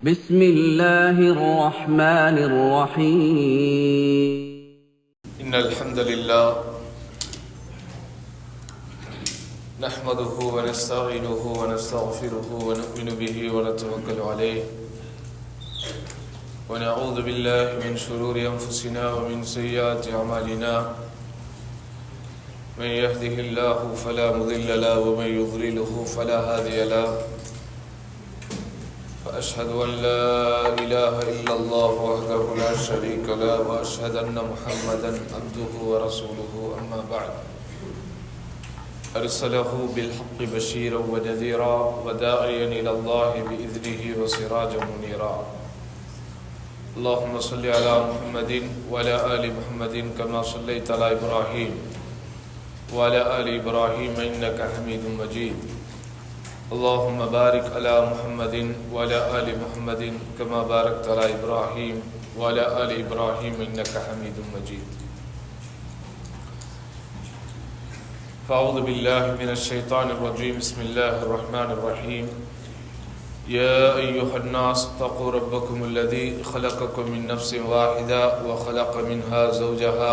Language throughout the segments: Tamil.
بسم الله الرحمن الرحيم. إن الحمد لله نحمده ونستعينه ونستغفره ونؤمن به ونتوكل عليه. ونعوذ بالله من شرور أنفسنا ومن سيئات أعمالنا. من يهده الله فلا مضل له ومن يضلله فلا هادي له. فأشهد أن لا إله إلا الله وحده لا شريك له وأشهد أن محمدا عبده ورسوله أما بعد. أرسله بالحق بشيرا ونذيرا وداعيا إلى الله بإذنه وسراجا منيرا. اللهم صل على محمد وعلى آل محمد كما صليت على إبراهيم وعلى آل إبراهيم إنك حميد مجيد. اللهم بارك على محمد وعلى آل محمد كما باركت على إبراهيم وعلى آل إبراهيم إنك حميد مجيد. فأعوذ بالله من الشيطان الرجيم. بسم الله الرحمن الرحيم. يا أيها الناس اتقوا ربكم الذي خلقكم من نفس واحدة وخلق منها زوجها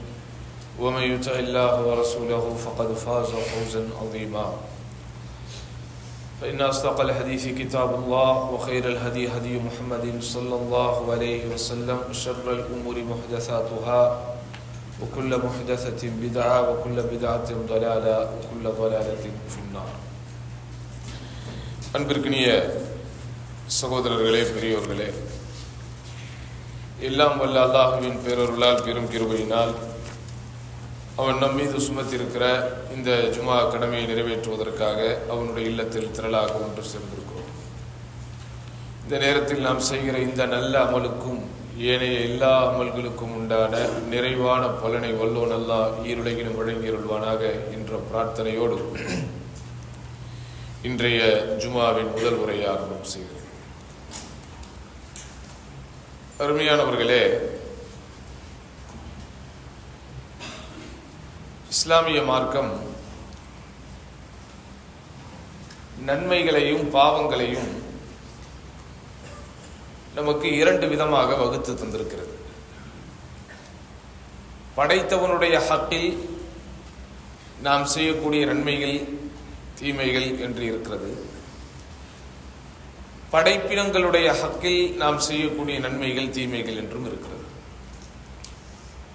ومن يطع الله ورسوله فقد فاز فوزا عظيما فإن أصدق الحديث كتاب الله وخير الهدي هدي محمد صلى الله عليه وسلم وشر الأمور محدثاتها وكل محدثة بدعة وكل بدعة ضلالة وكل ضلالة في النار அன்பிற்கினிய சகோதரர்களே பெரியோர்களே எல்லாம் வல்ல அல்லாஹுவின் பேரொருளால் பெரும் கிருபையினால் அவன் நம் மீது சுமத்திருக்கிற இந்த ஜுமா கடமையை நிறைவேற்றுவதற்காக அவனுடைய இல்லத்தில் திரளாக ஒன்று சேர்ந்திருக்கிறோம். இந்த நேரத்தில் நாம் செய்கிற இந்த நல்ல அமலுக்கும் ஏனைய எல்லா அமல்களுக்கும் உண்டான நிறைவான பலனை வல்லோ நல்லா ஈருலகிலும் வழங்கியருள்வானாக என்ற பிரார்த்தனையோடு இன்றைய ஜுமாவின் முதல் உரையை ஆரம்பம் செய்கிறேன் அருமையானவர்களே இஸ்லாமிய மார்க்கம் நன்மைகளையும் பாவங்களையும் நமக்கு இரண்டு விதமாக வகுத்து தந்திருக்கிறது. படைத்தவனுடைய ஹக்கில் நாம் செய்யக்கூடிய நன்மைகள் தீமைகள் என்று இருக்கிறது. படைப்பினங்களுடைய ஹக்கில் நாம் செய்யக்கூடிய நன்மைகள் தீமைகள் என்றும் இருக்கிறது.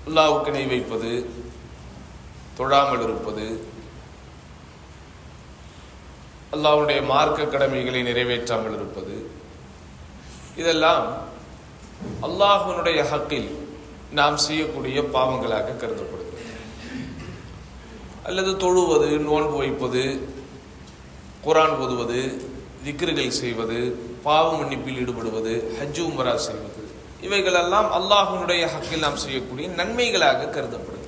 அல்லாவுக்கு நெய் வைப்பது தொழாமல் இருப்பது அல்லாவுடைய மார்க்க கடமைகளை நிறைவேற்றாமல் இருப்பது. இதெல்லாம் அல்லாஹனுடைய ஹக்கில் நாம் செய்யக்கூடிய பாவங்களாக கருதப்படுகிறது. அல்லது தொழுவது நோன்பு வைப்பது குரான் ஓதுவது திக்ருகள் செய்வது பாவ மன்னிப்பில் ஈடுபடுவது ஹஜ்ஜு உமரா செய்வது. இவைகளெல்லாம் அல்லாஹனுடைய ஹக்கில் நாம் செய்யக்கூடிய நன்மைகளாக கருதப்படுகிறது.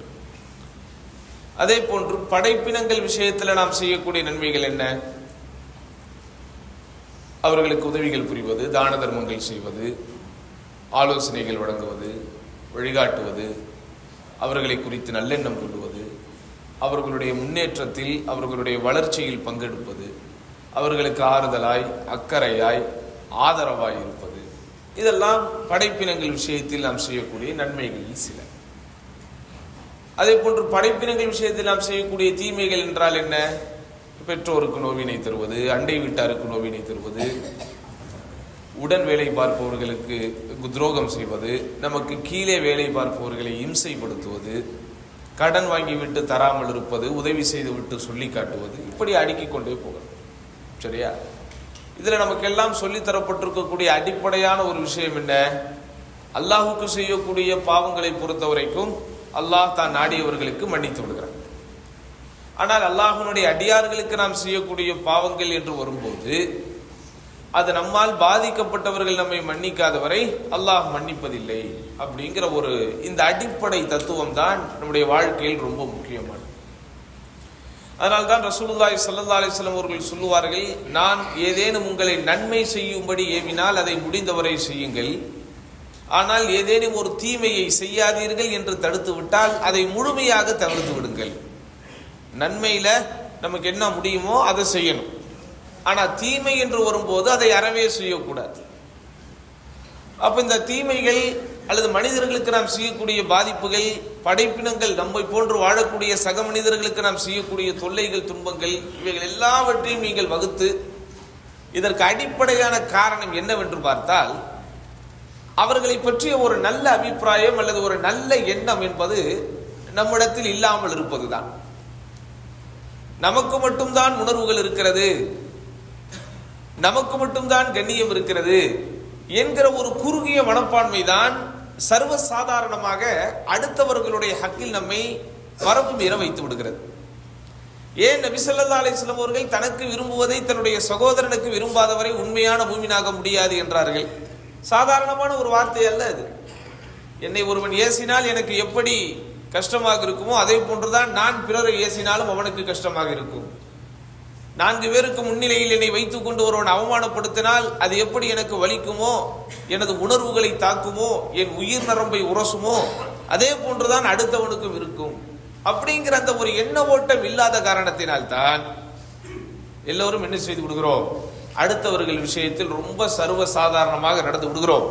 அதே போன்று படைப்பினங்கள் விஷயத்தில் நாம் செய்யக்கூடிய நன்மைகள் என்ன? அவர்களுக்கு உதவிகள் புரிவது தான தர்மங்கள் செய்வது ஆலோசனைகள் வழங்குவது வழிகாட்டுவது அவர்களை குறித்து நல்லெண்ணம் கொள்வது அவர்களுடைய முன்னேற்றத்தில் அவர்களுடைய வளர்ச்சியில் பங்கெடுப்பது அவர்களுக்கு ஆறுதலாய் அக்கறையாய் ஆதரவாய் இருப்பது. இதெல்லாம் படைப்பினங்கள் விஷயத்தில் நாம் செய்யக்கூடிய நன்மைகளில் சில. அதே போன்று படைப்பினங்கள் விஷயத்தில் நாம் செய்யக்கூடிய தீமைகள் என்றால் என்ன? பெற்றோருக்கு நோவினை தருவது அண்டை வீட்டாருக்கு நோவினை தருவது உடன் வேலை பார்ப்பவர்களுக்கு துரோகம் செய்வது நமக்கு கீழே வேலை பார்ப்பவர்களை இம்சைப்படுத்துவது கடன் வாங்கிவிட்டு தராமல் இருப்பது உதவி செய்து விட்டு சொல்லி காட்டுவது இப்படி அடுக்கிக் கொண்டே போகணும். சரியா? இதில் நமக்கெல்லாம் சொல்லி தரப்பட்டிருக்கக்கூடிய அடிப்படையான ஒரு விஷயம் என்ன? அல்லாஹுக்கு செய்யக்கூடிய பாவங்களை பொறுத்த வரைக்கும் அல்லாஹ் தான் நாடியவர்களுக்கு மன்னித்து விடுகிறான். ஆனால் அல்லாஹனுடைய அடியார்களுக்கு நாம் செய்யக்கூடிய பாவங்கள் என்று வரும்போது அது நம்மால் பாதிக்கப்பட்டவர்கள் நம்மை மன்னிக்காத வரை அல்லாஹ் மன்னிப்பதில்லை அப்படிங்கிற ஒரு இந்த அடிப்படை தத்துவம் தான் நம்முடைய வாழ்க்கையில் ரொம்ப முக்கியமானது. அதனால்தான் ரசூலுல்லாய் சல்லா அலைஹி அவர்கள் சொல்லுவார்கள் நான் ஏதேனும் உங்களை நன்மை செய்யும்படி ஏவினால் அதை முடிந்தவரை செய்யுங்கள். ஆனால் ஏதேனும் ஒரு தீமையை செய்யாதீர்கள் என்று தடுத்து விட்டால் அதை முழுமையாக தவிர்த்து விடுங்கள். நன்மையில் நமக்கு என்ன முடியுமோ அதை செய்யணும். ஆனால் தீமை என்று வரும்போது அதை அறவே செய்யக்கூடாது. அப்போ இந்த தீமைகள் அல்லது மனிதர்களுக்கு நாம் செய்யக்கூடிய பாதிப்புகள் படைப்பினங்கள் நம்மை போன்று வாழக்கூடிய சக மனிதர்களுக்கு நாம் செய்யக்கூடிய தொல்லைகள் துன்பங்கள் இவைகள் எல்லாவற்றையும் நீங்கள் வகுத்து இதற்கு அடிப்படையான காரணம் என்னவென்று பார்த்தால் அவர்களை பற்றிய ஒரு நல்ல அபிப்பிராயம் அல்லது ஒரு நல்ல எண்ணம் என்பது நம்மிடத்தில் இல்லாமல் இருப்பதுதான். நமக்கு மட்டும்தான் உணர்வுகள் இருக்கிறது. நமக்கு மட்டும்தான் கண்ணியம் இருக்கிறது என்கிற ஒரு குறுகிய மனப்பான்மை தான் சர்வசாதாரணமாக அடுத்தவர்களுடைய ஹக்கில் நம்மை வரம்பு மீற வைத்து விடுகிறது. ஏன் நபிசல்லா ஸல்லல்லாஹு அவர்கள் தனக்கு விரும்புவதை தன்னுடைய சகோதரனுக்கு விரும்பாதவரை உண்மையான பூமியாக முடியாது என்றார்கள். சாதாரணமான ஒரு வார்த்தை அல்ல அது. என்னை ஒருவன் ஏசினால் எனக்கு எப்படி கஷ்டமாக இருக்குமோ அதே போன்றுதான் நான் பிறரை ஏசினாலும் அவனுக்கு கஷ்டமாக இருக்கும். நான்கு பேருக்கு முன்னிலையில் என்னை வைத்துக் கொண்டு ஒருவன் அவமானப்படுத்தினால் அது எப்படி எனக்கு வலிக்குமோ எனது உணர்வுகளை தாக்குமோ என் உயிர் நரம்பை உரசுமோ அதே போன்றுதான் அடுத்தவனுக்கும் இருக்கும். அப்படிங்கிற அந்த ஒரு எண்ண ஓட்டம் இல்லாத காரணத்தினால் தான் எல்லோரும் என்ன செய்து விடுகிறோம் அடுத்தவர்கள் விஷயத்தில் ரொம்ப சர்வ சாதாரணமாக நடந்து விடுகிறோம்.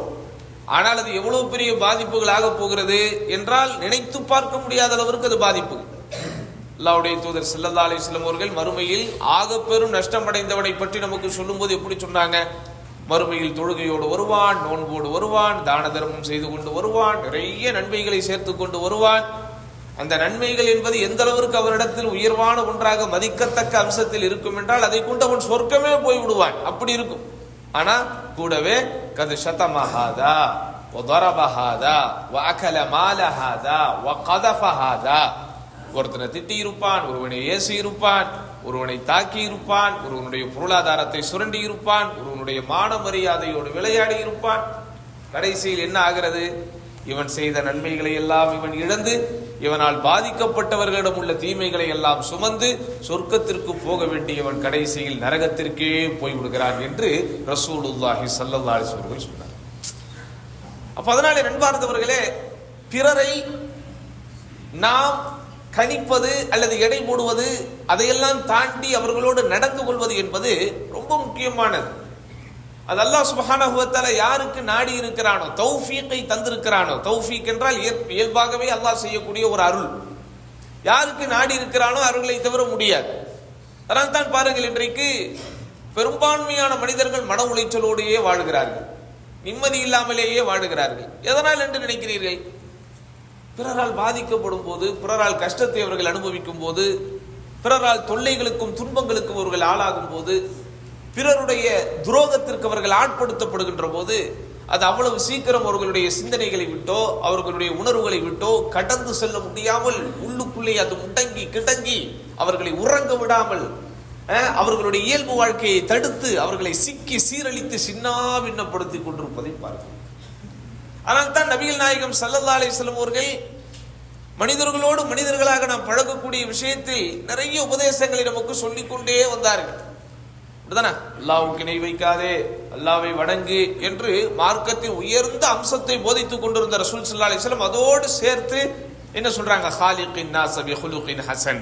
ஆனால் அது எவ்வளவு பெரிய பாதிப்புகள் ஆக போகிறது என்றால் நினைத்து பார்க்க முடியாத அளவிற்கு அது பாதிப்பு. அல்லாவுடைய தூதர் செல்லல்லா அலைஹி அவர்கள் மறுமையில் ஆக பெரும் நஷ்டம் அடைந்தவனை பற்றி நமக்கு சொல்லும்போது எப்படி சொன்னாங்க? மறுமையில் தொழுகையோடு வருவான் நோன்போடு வருவான் தான தர்மம் செய்து கொண்டு வருவான் நிறைய நன்மைகளை சேர்த்து கொண்டு வருவான். அந்த நன்மைகள் என்பது எந்த அளவிற்கு அவரிடத்தில் உயர்வான ஒன்றாக மதிக்கத்தக்க அம்சத்தில் இருக்கும் என்றால் அதை கொண்டு அவன் சொர்க்கமே போய் விடுவான். அப்படி இருக்கும். ஆனா கூடவே கது சதமஹாதா ஒதரபஹாதா வஅகல மாலஹாதா வகதஃபஹாதா ஒருத்தனை திட்டி இருப்பான் ஒருவனை ஏசி இருப்பான் ஒருவனை தாக்கி இருப்பான் ஒருவனுடைய பொருளாதாரத்தை சுரண்டி இருப்பான் ஒருவனுடைய மான மரியாதையோடு விளையாடி இருப்பான். கடைசியில் என்ன ஆகிறது? இவன் செய்த நன்மைகளை எல்லாம் இவன் இழந்து இவனால் பாதிக்கப்பட்டவர்களிடம் உள்ள தீமைகளை எல்லாம் சுமந்து சொர்க்கத்திற்கு போக வேண்டியவன் கடைசியில் நரகத்திற்கே போய்விடுகிறான் என்று ரசூலுல்லாஹி சல்லல்லாஹி அவர்கள் சொன்னார். அப்ப அதனால நண்பார்ந்தவர்களே பிறரை நாம் கணிப்பது அல்லது எடை போடுவது அதையெல்லாம் தாண்டி அவர்களோடு நடந்து கொள்வது என்பது ரொம்ப முக்கியமானது. அது அல்லாஹ் சுபஹானஹுவத்தால யாருக்கு நாடி இருக்கிறானோ தௌஃபீக்கை தந்திருக்கிறானோ தௌஃபீக் என்றால் இயல்பாகவே அல்லாஹ் செய்யக்கூடிய ஒரு அருள். யாருக்கு நாடி இருக்கிறானோ அருள்களை தவிர முடியாது. அதனால் தான் பாருங்கள் இன்றைக்கு பெரும்பான்மையான மனிதர்கள் மன உளைச்சலோடையே வாழ்கிறார்கள். நிம்மதி இல்லாமலேயே வாழுகிறார்கள். எதனால் என்று நினைக்கிறீர்கள்? பிறரால் பாதிக்கப்படும் போது பிறரால் கஷ்டத்தை அவர்கள் அனுபவிக்கும் போது பிறரால் தொல்லைகளுக்கும் துன்பங்களுக்கும் அவர்கள் ஆளாகும் போது பிறருடைய துரோகத்திற்கு அவர்கள் ஆட்படுத்தப்படுகின்ற போது அது அவ்வளவு சீக்கிரம் அவர்களுடைய சிந்தனைகளை விட்டோ அவர்களுடைய உணர்வுகளை விட்டோ கடந்து செல்ல முடியாமல் உள்ளுக்குள்ளே அது முட்டங்கி கிடங்கி அவர்களை உறங்க விடாமல் அவர்களுடைய இயல்பு வாழ்க்கையை தடுத்து அவர்களை சிக்கி சீரழித்து சின்னாபின்னப்படுத்தி கொண்டிருப்பதை பார்க்கிறோம். ஆனால் தான் நபிகள் நாயகம் ஸல்லல்லாஹு அலைஹி அவர்கள் மனிதர்களோடு மனிதர்களாக நாம் பழகக்கூடிய விஷயத்தில் நிறைய உபதேசங்களை நமக்கு சொல்லிக்கொண்டே வந்தார்கள். அப்படிதானே அல்லாவுக்கு இணை வைக்காதே அல்லாவை வணங்கு என்று மார்க்கத்தின் உயர்ந்த அம்சத்தை போதித்துக் கொண்டிருந்த ரசூல் சல்லா அலிஸ்லாம் அதோடு சேர்த்து என்ன சொல்றாங்க? ஹாலிகின் நாசபி ஹுலுகின் ஹசன்.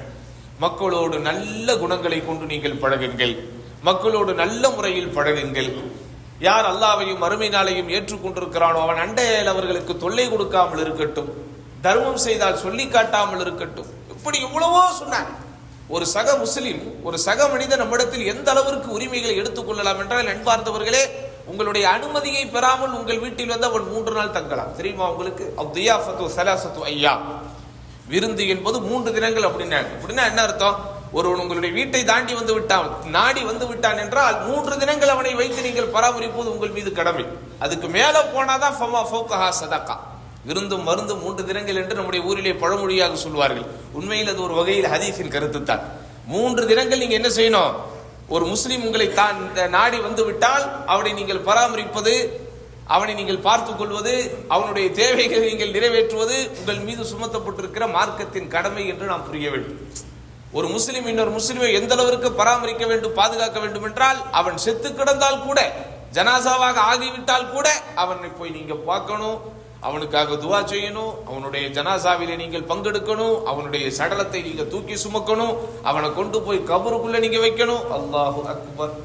மக்களோடு நல்ல குணங்களை கொண்டு நீங்கள் பழகுங்கள். மக்களோடு நல்ல முறையில் பழகுங்கள். யார் அல்லாவையும் மறுமை நாளையும் ஏற்றுக்கொண்டிருக்கிறானோ அவன் அண்டையில் அவர்களுக்கு தொல்லை கொடுக்காமல் இருக்கட்டும். தர்மம் செய்தால் சொல்லி காட்டாமல் இருக்கட்டும். இப்படி எவ்வளவோ சொன்னாங்க. ஒரு சக முஸ்லிம் ஒரு சக மனிதன் நம்மிடத்தில் எந்த அளவிற்கு உரிமைகளை எடுத்துக்கொள்ளலாம் என்றால் அன்பார்ந்தவர்களே உங்களுடைய அனுமதியை பெறாமல் உங்கள் வீட்டில் வந்து அவன் மூன்று நாள் தங்கலாம். தெரியுமா உங்களுக்கு? அவ்தியாஃபத்து சலாசத்து ஐயா விருந்து என்பது மூன்று தினங்கள் அப்படின்னா அப்படின்னா என்ன அர்த்தம்? ஒருவன் உங்களுடைய வீட்டை தாண்டி வந்து விட்டான் நாடி வந்து விட்டான் என்றால் மூன்று தினங்கள் அவனை வைத்து நீங்கள் பராமரிப்பது உங்கள் மீது கடமை. அதுக்கு மேல போனாதான் ஃபமா ஃபௌகஹா சதகா விருந்தும் மருந்தும் மூன்று தினங்கள் என்று நம்முடைய ஊரிலே பழமொழியாக சொல்வார்கள். உண்மையில் அது ஒரு வகையில் ஹதீஸின் கருத்து தான் மூன்று தினங்கள் நீங்க என்ன செய்யணும்? ஒரு முஸ்லீம் உங்களை தான் நாடி வந்து விட்டால் அவனை நீங்கள் பராமரிப்பது அவனை நீங்கள் பார்த்துக் கொள்வது அவனுடைய தேவைகளை நீங்கள் நிறைவேற்றுவது உங்கள் மீது சுமத்தப்பட்டிருக்கிற மார்க்கத்தின் கடமை என்று நாம் புரிய வேண்டும். ஒரு முஸ்லீம் இன்னொரு முஸ்லீமை எந்த அளவிற்கு பராமரிக்க வேண்டும் பாதுகாக்க வேண்டும் என்றால் அவன் செத்து கிடந்தால் கூட ஜனாசாவாக ஆகிவிட்டால் கூட அவனை போய் நீங்க பார்க்கணும். அவனுக்காக துவா செய்யணும் அவனுடைய ஜனாசாவில நீங்கள் பங்கெடுக்கணும் அவனுடைய சடலத்தை நீங்க தூக்கி சுமக்கணும் அவனை கொண்டு போய் கபருக்குள்ள நீங்க வைக்கணும். அல்லாஹு அக்பர்.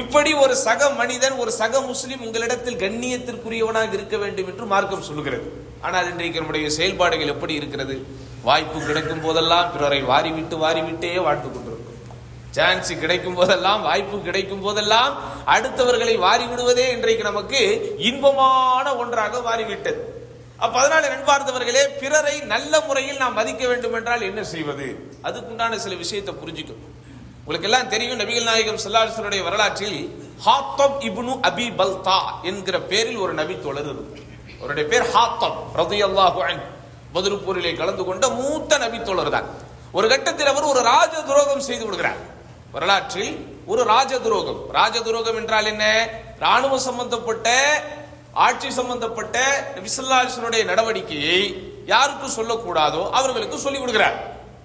இப்படி ஒரு சக மனிதன் ஒரு சக முஸ்லிம் உங்களிடத்தில் கண்ணியத்திற்குரியவனாக இருக்க வேண்டும் என்று மார்க்கம் சொல்லுகிறது. ஆனால் இன்றைக்கு நம்முடைய செயல்பாடுகள் எப்படி இருக்கிறது? வாய்ப்பு கிடைக்கும் போதெல்லாம் பிறரை வாரிவிட்டு வாரிவிட்டே வாழ்ந்து கொண்டிருக்கும். சான்ஸ் கிடைக்கும் போதெல்லாம் வாய்ப்பு கிடைக்கும் போதெல்லாம் அடுத்தவர்களை வாரி விடுவதே இன்றைக்கு நமக்கு இன்பமான ஒன்றாக மாறிவிட்டது. அப்ப அதனால நண்பார்ந்தவர்களே பிறரை நல்ல முறையில் நாம் மதிக்க வேண்டும் என்றால் என்ன செய்வது? அதுக்குண்டான சில விஷயத்தை புரிஞ்சுக்கணும். உங்களுக்கு எல்லாம் தெரியும் நபிகள் நாயகம் சல்லாஹனுடைய வரலாற்றில் ஹாத்தப் இப்னு அபி பல்தா என்கிற பேரில் ஒரு நபி தொடர் அவருடைய பேர் ஹாத்தப் ரதியல்லாஹு அல்லாஹு பத்ரு கலந்து கொண்ட மூத்த நபி தோழர் தான் ஒரு கட்டத்தில் அவர் ஒரு ராஜ துரோகம் செய்து விடுகிறார். வரலாற்றில் ஒரு ராஜ துரோகம் ராஜ துரோகம் என்றால் என்ன? ராணுவ சம்பந்தப்பட்ட ஆட்சி சம்பந்தப்பட்ட விசல்லாசனுடைய நடவடிக்கையை யாருக்கு சொல்லக்கூடாதோ அவர்களுக்கு சொல்லிக் கொடுக்கிறார்.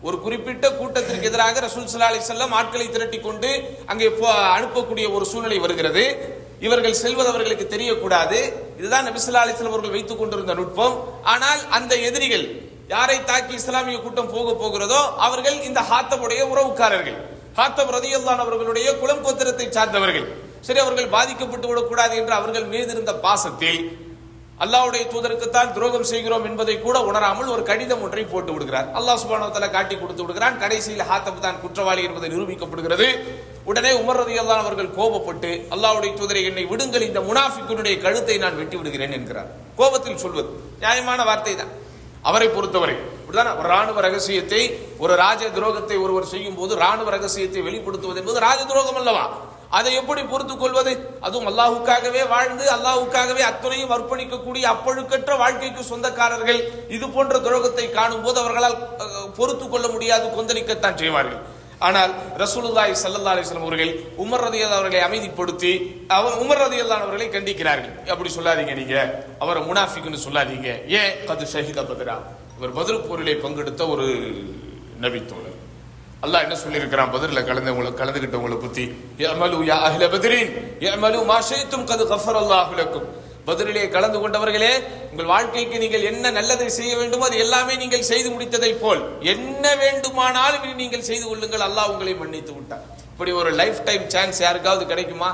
ஒரு குறிப்பிட்ட கூட்டத்திற்கு எதிராக ரசூல் சல்லா அலி செல்லம் ஆட்களை திரட்டி கொண்டு அங்கே போ- அனுப்பக்கூடிய ஒரு சூழ்நிலை வருகிறது. இவர்கள் செல்வது அவர்களுக்கு தெரியக்கூடாது. இதுதான் நபிசுல்லா அலிஸ்லாம் அவர்கள் வைத்துக் கொண்டிருந்த நுட்பம். ஆனால் அந்த எதிரிகள் யாரை தாக்கி இஸ்லாமிய கூட்டம் போக போகிறதோ அவர்கள் இந்த ஹாத்தமுடைய உறவுக்காரர்கள். ஹாத்தம் ரதியல்லான் அவர்களுடைய குலம் கோத்திரத்தை சார்ந்தவர்கள். சரி அவர்கள் பாதிக்கப்பட்டு விடக்கூடாது என்று அவர்கள் மீது இருந்த பாசத்தில் அல்லாவுடைய தூதருக்குத்தான் துரோகம் செய்கிறோம் என்பதை கூட உணராமல் ஒரு கடிதம் ஒன்றை போட்டு விடுகிறார். அல்லாஹ் சுப்ஹானஹு காட்டி கொடுத்து விடுகிறான். கடைசியில் ஹாத்தப் தான் குற்றவாளி என்பதை நிரூபிக்கப்படுகிறது. உடனே உமர் ரதியல்லான் அவர்கள் கோபப்பட்டு அல்லாவுடைய தூதரை என்னை விடுங்கள். இந்த முனாஃபிக்குனுடைய கழுத்தை நான் வெட்டி விடுகிறேன் என்கிறார். கோபத்தில் சொல்வது நியாயமான வார்த்தை தான். அவரை பொறுத்தவரை இப்படிதான்? ஒரு ராணுவ ரகசியத்தை ஒரு ராஜ துரோகத்தை ஒருவர் செய்யும் போது ராணுவ ரகசியத்தை வெளிப்படுத்துவது என்பது ராஜ துரோகம் அல்லவா? அதை எப்படி பொறுத்து கொள்வது அதுவும் அல்லாஹுக்காகவே வாழ்ந்து அல்லாஹுக்காகவே அத்துணையும் அர்ப்பணிக்கக்கூடிய அப்பழுக்கற்ற வாழ்க்கைக்கு சொந்தக்காரர்கள் இது போன்ற துரோகத்தை காணும் போது அவர்களால் பொறுத்து கொள்ள முடியாது கொந்தளிக்கத்தான் செய்வார்கள். ஆனால் ரசூலுல்லாய் சல்லா அலிஸ்லாம் அவர்கள் உமர் ரதியல்லாஹு அவர்களை அமைதிப்படுத்தி அவர் உமர் ரதியல்லான் அவர்களை கண்டிக்கிறார்கள். அப்படி சொல்லாதீங்க நீங்க. அவரை முனாஃபிக்னு சொல்லாதீங்க. ஏன்? கது ஷஹிதா பதிரா. இவர் பதில் போரிலே பங்கெடுத்த ஒரு நபித்தோழர். அல்லாஹ் என்ன சொல்லியிருக்கிறான்? பதிரில் கலந்தவங்களை கலந்துகிட்டவங்களை பற்றி யஅமலு யா அஹ்ல பத்ரின். யஅமலு மாஷைத்தும் கது கஃபர் அல்லாஹு லக்கும். கலந்து கொண்டவர்களே உங்கள் வாழ்க்கைக்கு நீங்கள் என்ன நல்லதை செய்ய வேண்டுமோ அது எல்லாமே நீங்கள் செய்து முடித்ததை போல் என்ன வேண்டுமானாலும் நீங்கள் செய்து கொள்ளுங்கள். அல்லாஹ் உங்களை மன்னித்து விட்டார் இப்படி ஒரு லைஃப் டைம் சான்ஸ் யாருக்காவது கிடைக்குமா?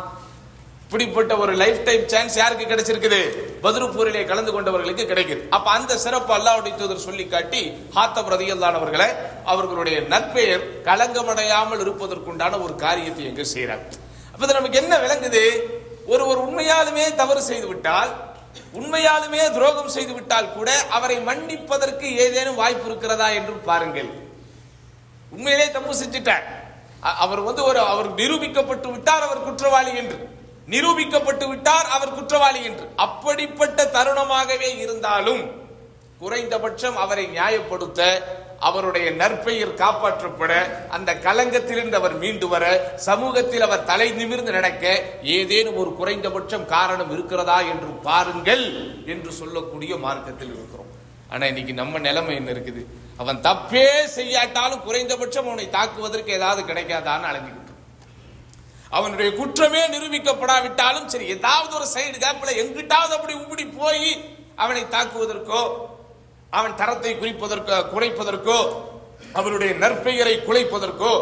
இப்படிப்பட்ட ஒரு லைஃப் டைம் சான்ஸ் யாருக்கு கிடைச்சிருக்குது? பத்ரு கலந்து கொண்டவர்களுக்கு கிடைக்குது. அப்ப அந்த சிறப்பு அல்லாவுடைய தூதர் சொல்லி காட்டி ஹாத்தம் ரதியல்லானவர்களை அவர்களுடைய நற்பெயர் களங்கமடையாமல் இருப்பதற்குண்டான ஒரு காரியத்தை எங்க செய்யறாங்க அப்ப இது நமக்கு என்ன விளங்குது? ஒருவர் உண்மையாலுமே தவறு செய்து விட்டால் உண்மையாலுமே துரோகம் செய்து விட்டால் கூட அவரை மன்னிப்பதற்கு ஏதேனும் வாய்ப்பு இருக்கிறதா என்று பாருங்கள். உண்மையிலே தப்பு செஞ்சுட்டார். அவர் வந்து ஒரு அவர் நிரூபிக்கப்பட்டு விட்டார் அவர் குற்றவாளி என்று. நிரூபிக்கப்பட்டு விட்டார் அவர் குற்றவாளி என்று. அப்படிப்பட்ட தருணமாகவே இருந்தாலும் குறைந்தபட்சம் அவரை நியாயப்படுத்த அவருடைய நற்பெயர் காப்பாற்றப்பட அந்த கலங்கத்திலிருந்து அவர் மீண்டு வர சமூகத்தில் அவர் தலை நிமிர்ந்து நடக்க ஏதேனும் ஒரு குறைந்தபட்சம் காரணம் இருக்கிறதா என்று பாருங்கள் என்று சொல்லக்கூடிய மார்க்கத்தில் இருக்கிறோம். ஆனா இன்னைக்கு நம்ம நிலைமை என்ன இருக்குது? அவன் தப்பே செய்யாட்டாலும் குறைந்தபட்சம் அவனை தாக்குவதற்கு ஏதாவது கிடைக்காதான்னு அழைஞ்சிக்கிறோம் அவனுடைய குற்றமே நிரூபிக்கப்படாவிட்டாலும் சரி ஏதாவது ஒரு சைடு கேப்பில் எங்கிட்டாவது அப்படி இப்படி போய் அவனை தாக்குவதற்கோ அவன் தரத்தை குறிப்பதற்கோ குறைப்பதற்கோ அவனுடைய நற்பெயரை குலைப்பதற்கோ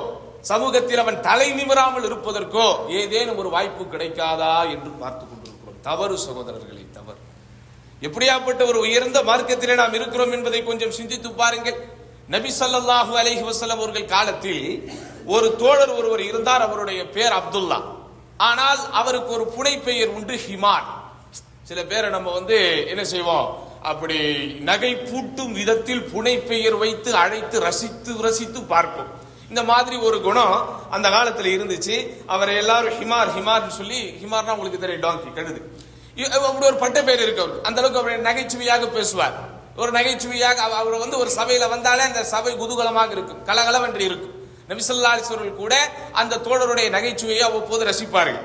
சமூகத்தில் அவன் தலை நிமிராமல் இருப்பதற்கோ ஏதேனும் ஒரு வாய்ப்பு கிடைக்காதா என்று பார்த்து கொண்டிருக்கிறோம். தவறு சகோதரர்களை தவறு. எப்படியாப்பட்ட ஒரு உயர்ந்த மார்க்கத்திலே நாம் இருக்கிறோம் என்பதை கொஞ்சம் சிந்தித்து பாருங்கள். நபி சல்லாஹூ அலஹி வசலம் அவர்கள் காலத்தில் ஒரு தோழர் ஒருவர் இருந்தார் அவருடைய பேர் அப்துல்லா. ஆனால் அவருக்கு ஒரு புனை பெயர் உண்டு ஹிமார். சில பேரை நம்ம வந்து என்ன செய்வோம் அப்படி நகை பூட்டும் விதத்தில் புனை பெயர் வைத்து அழைத்து ரசித்து ரசித்து பார்ப்போம். இந்த மாதிரி ஒரு குணம் அந்த காலத்தில் இருந்துச்சு. அவரை எல்லாரும் ஹிமார் ஹிமார்னு சொல்லி ஹிமார்னா உங்களுக்கு தெரியும் டாங்கி கழுது. அப்படி ஒரு பட்ட பேர் இருக்கு அவருக்கு. அந்த அளவுக்கு அவர் நகைச்சுவையாக பேசுவார். ஒரு நகைச்சுவையாக அவர் வந்து ஒரு சபையில வந்தாலே அந்த சபை குதூகலமாக இருக்கும் கலகலவென்று இருக்கும். நபிசல்லா கூட அந்த தோழருடைய நகைச்சுவையை அவ்வப்போது ரசிப்பார்கள்.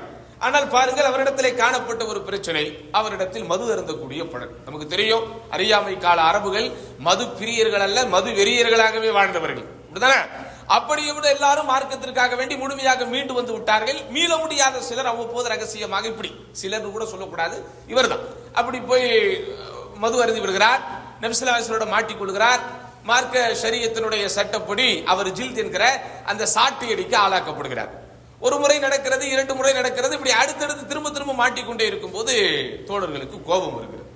ஆனால் பாருங்கள் அவரிடத்திலே காணப்பட்ட ஒரு பிரச்சனை அவரிடத்தில் மது அருந்தக்கூடிய பழக்கம் நமக்கு தெரியும் அறியாமை கால அரபுகள் மது பிரியர்கள் அல்ல மது வெறியர்களாகவே வாழ்ந்தவர்கள். அப்படிதானே அப்படியே விட எல்லாரும் மார்க்கத்திற்காக வேண்டி முழுமையாக மீண்டு வந்து விட்டார்கள். மீள முடியாத சிலர் அவ்வப்போது ரகசியமாக இப்படி சிலர் கூட சொல்லக்கூடாது இவர்தான். அப்படி போய் மது அருந்தி விடுகிறார் நபிசுல்லாசரோட மாட்டிக்கொள்கிறார். மார்க்க சரியத்தினுடைய சட்டப்படி அவர் ஜில்த் என்கிற அந்த சாட்டு அடிக்க ஆளாக்கப்படுகிறார். ஒரு முறை நடக்கிறது இரண்டு முறை நடக்கிறது இப்படி அடுத்தடுத்து திரும்ப திரும்ப மாட்டிக்கொண்டே இருக்கும் போது தோழர்களுக்கு கோபம் வருகிறது.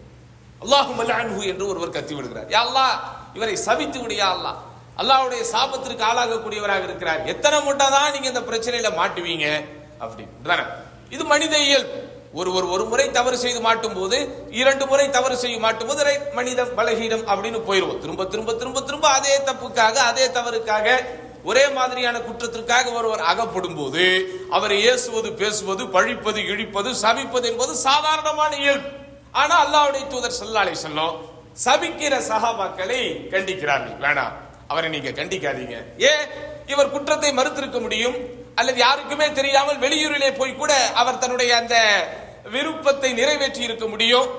அல்லாஹு மல்லான்ஹு என்று ஒருவர் கத்தி விடுகிறார். யா அல்லாஹ் இவரை சவித்து விடியா அல்லாஹ். அல்லாவுடைய சாபத்திற்கு ஆளாகக்கூடியவராக இருக்கிறார். எத்தனை முட்டை தான் நீங்க இந்த பிரச்சனையில மாட்டுவீங்க? அப்படின்னு இது மனித இயல்பு. ஒருவர் ஒரு முறை தவறு செய்து மாட்டும் போது இரண்டு முறை தவறு செய்து மாட்டும் போது மனிதன் மனிதம் பலகீனம் அப்படின்னு போயிடுவோம் திரும்ப திரும்ப திரும்ப திரும்ப அதே தப்புக்காக அதே தவறுக்காக ஒரே மாதிரியான குற்றத்திற்காக ஒருவர் அகப்படும் போது அவரை ஏசுவது பேசுவது பழிப்பது இழிப்பது சபிப்பது என்பது சாதாரணமான இயல்பு. ஆனா அல்லாவுடைய தூதர் செல்லாலை அலைஹி சபிக்கிற சகாபாக்களை கண்டிக்கிறார்கள். வேணாம் அவரை நீங்க கண்டிக்காதீங்க. ஏன்? இவர் குற்றத்தை மறுத்திருக்க முடியும். அல்லது யாருக்குமே தெரியாமல் வெளியூரிலே போய் கூட அவர் தன்னுடைய அந்த விருப்பத்தை நிறைவேற்றி இருக்க முடியும்.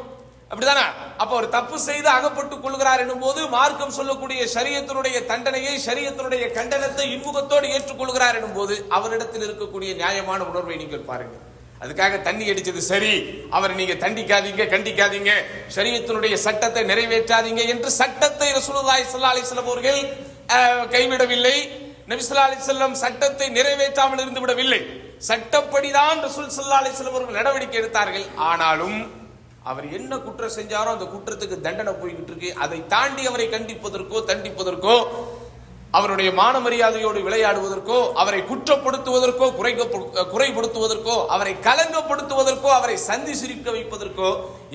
அப்படிதானா? அப்ப ஒரு தப்பு செய்து அகப்பட்டுக் கொள்கிறார் என்னும் போது மார்க்கம் சொல்லக்கூடிய சரியத்தினுடைய தண்டனையை சரியத்தினுடைய கண்டனத்தை இன்முகத்தோடு ஏற்றுக்கொள்கிறார் என்னும் போது அவரிடத்தில் இருக்கக்கூடிய நியாயமான உணர்வை நீங்கள் பாருங்க அதுக்காக தண்ணி அடிச்சது சரி. அவரை நீங்க தண்டிக்காதீங்க கண்டிக்காதீங்க. சரியத்தினுடைய சட்டத்தை நிறைவேற்றாதீங்க என்று சட்டத்தை ரசூலுல்லாஹி ஸல்லல்லாஹு அலைஹி வஸல்லம் அவர்கள் கைவிடவில்லை. நபிசுல்லா அலி செல்லம் சட்டத்தை நிறைவேற்றாமல் இருந்து விடவில்லை. சட்டப்படிதான் ரசூல் சல்லா அலி செல்லம் அவர்கள் நடவடிக்கை எடுத்தார்கள். ஆனாலும் அவர் என்ன குற்றம் செஞ்சாரோ அந்த குற்றத்துக்கு தண்டனை போய்கிட்டு இருக்கு. அதை தாண்டி அவரை கண்டிப்பதற்கோ தண்டிப்பதற்கோ அவருடைய மான மரியாதையோடு விளையாடுவதற்கோ அவரை குற்றப்படுத்துவதற்கோ குறைக்க குறைப்படுத்துவதற்கோ அவரை கலங்கப்படுத்துவதற்கோ அவரை சந்தி சிரிக்க வைப்பதற்கோ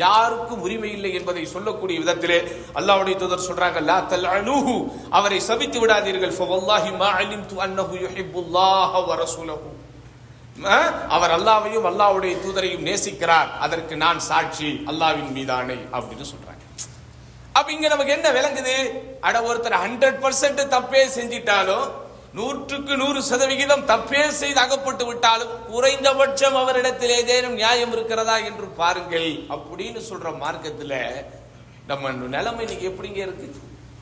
யாருக்கும் உரிமை இல்லை என்பதை சொல்லக்கூடிய விதத்திலே அல்லாவுடைய தூதர் சொல்றாங்க லா தல்அனுஹு அவரை சபித்து விடாதீர்கள். ஃபவல்லாஹி மா அலிம்து அன்னஹு யுஹிப்புல்லாஹ வ ரசூலஹு. அவர் அல்லாஹ்வையும் அல்லாஹ்வுடைய தூதரையும் நேசிக்கிறார். அதற்கு நான் சாட்சி அல்லாஹ்வின் மீதானே அப்படின்னு சொல்றாங்க. அப்ப இங்க நமக்கு என்ன விளங்குது? அட ஒருத்தர் ஹண்ட்ரட் பர்சன்ட் தப்பே செஞ்சிட்டாலும் நூற்றுக்கு நூறு சதவிகிதம் தப்பே செய்து அகப்பட்டு விட்டாலும் குறைந்தபட்சம் அவரிடத்தில் ஏதேனும் நியாயம் இருக்கிறதா என்று பாருங்கள் அப்படின்னு சொல்ற மார்க்கத்தில் நம்ம நிலைமை இன்னைக்கு எப்படிங்க இருக்கு?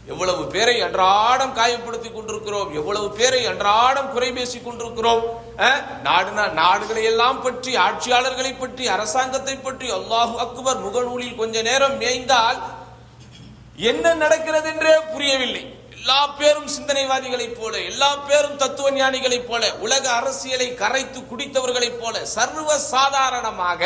எவ்வளவு பேரை அன்றாடம் காயப்படுத்தி கொண்டிருக்கிறோம் எவ்வளவு பேரை அன்றாடம் குறை பேசி கொண்டிருக்கிறோம் நாடுனா நாடுகளை எல்லாம் பற்றி ஆட்சியாளர்களை பற்றி அரசாங்கத்தை பற்றி அல்லாஹு அக்பர் முகநூலில் கொஞ்ச நேரம் மேய்ந்தால் என்ன நடக்கிறது என்றே புரியவில்லை. எல்லா பேரும் சிந்தனைவாதிகளைப் போல எல்லா பேரும் தத்துவ ஞானிகளைப் போல உலக அரசியலை கரைத்து குடித்தவர்களைப் போல சர்வ சாதாரணமாக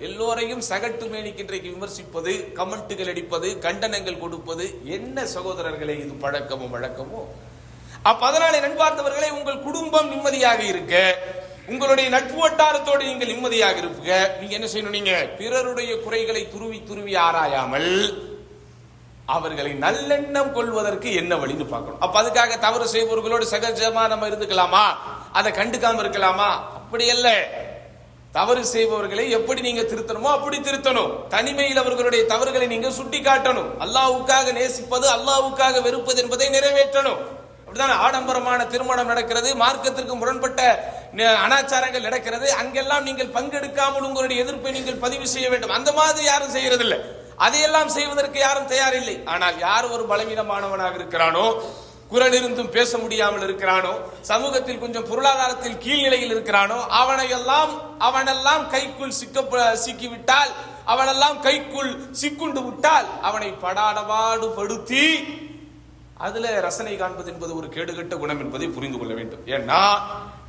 எல்லோரையும் சகட்டு மேனிக்கு இன்றைக்கு விமர்சிப்பது கமெண்ட்டுகள் அடிப்பது கண்டனங்கள் கொடுப்பது என்ன சகோதரர்களே இது பழக்கமும் வழக்கமோ? அப்ப அதனாலே நண்பார்ந்தவர்களே உங்கள் குடும்பம் நிம்மதியாக இருக்க உங்களுடைய நட்பு வட்டாரத்தோடு நீங்கள் நிம்மதியாக இருப்பீங்க நீங்க என்ன செய்யணும் நீங்க? பிறருடைய குறைகளை துருவி துருவி ஆராயாமல் அவர்களை நல்லெண்ணம் கொள்வதற்கு என்ன வழின்னு பார்க்கணும். அப்ப அதுக்காக தவறு செய்பவர்களோடு சகஜமா நம்ம இருந்துக்கலாமா? அதை கண்டுக்காம இருக்கலாமா? அப்படி அல்ல தவறு செய்பவர்களை எப்படி நீங்க திருத்தணுமோ அப்படி திருத்தணும். தனிமையில் அவர்களுடைய தவறுகளை நீங்க சுட்டி காட்டணும் அல்லாஹ்வுக்காக நேசிப்பது அல்லாவுக்காக வெறுப்பது என்பதை நிறைவேற்றணும். அப்படிதான்? ஆடம்பரமான திருமணம் நடக்கிறது மார்க்கத்திற்கு முரண்பட்ட ந- அனாச்சாரங்கள் நடக்கிறது. அங்கெல்லாம் நீங்கள் பங்கெடுக்காமல் உங்களுடைய எதிர்ப்பை நீங்கள் பதிவு செய்ய வேண்டும். அந்த மாதிரி யாரும் செய்யறதில்லை. அதையெல்லாம் செய்வதற்கு யாரும் தயார் இல்லை ஆனால் யார் ஒரு பலவீனமானவனாக இருக்கிறானோ குரல் இருந்தும் பேச முடியாமல் இருக்கிறானோ சமூகத்தில் கொஞ்சம் பொருளாதாரத்தில் கீழ்நிலையில் இருக்கிறானோ அவனையெல்லாம் அவனெல்லாம் கைக்குள் சிக்க சிக்கிவிட்டால் அவனெல்லாம் கைக்குள் சிக்குண்டு விட்டால் அவனை படாடபாடுபடுத்தி அதுல ரசனை காண்பது என்பது ஒரு கேடுகட்ட குணம் என்பதை புரிந்து கொள்ள வேண்டும். ஏன்னா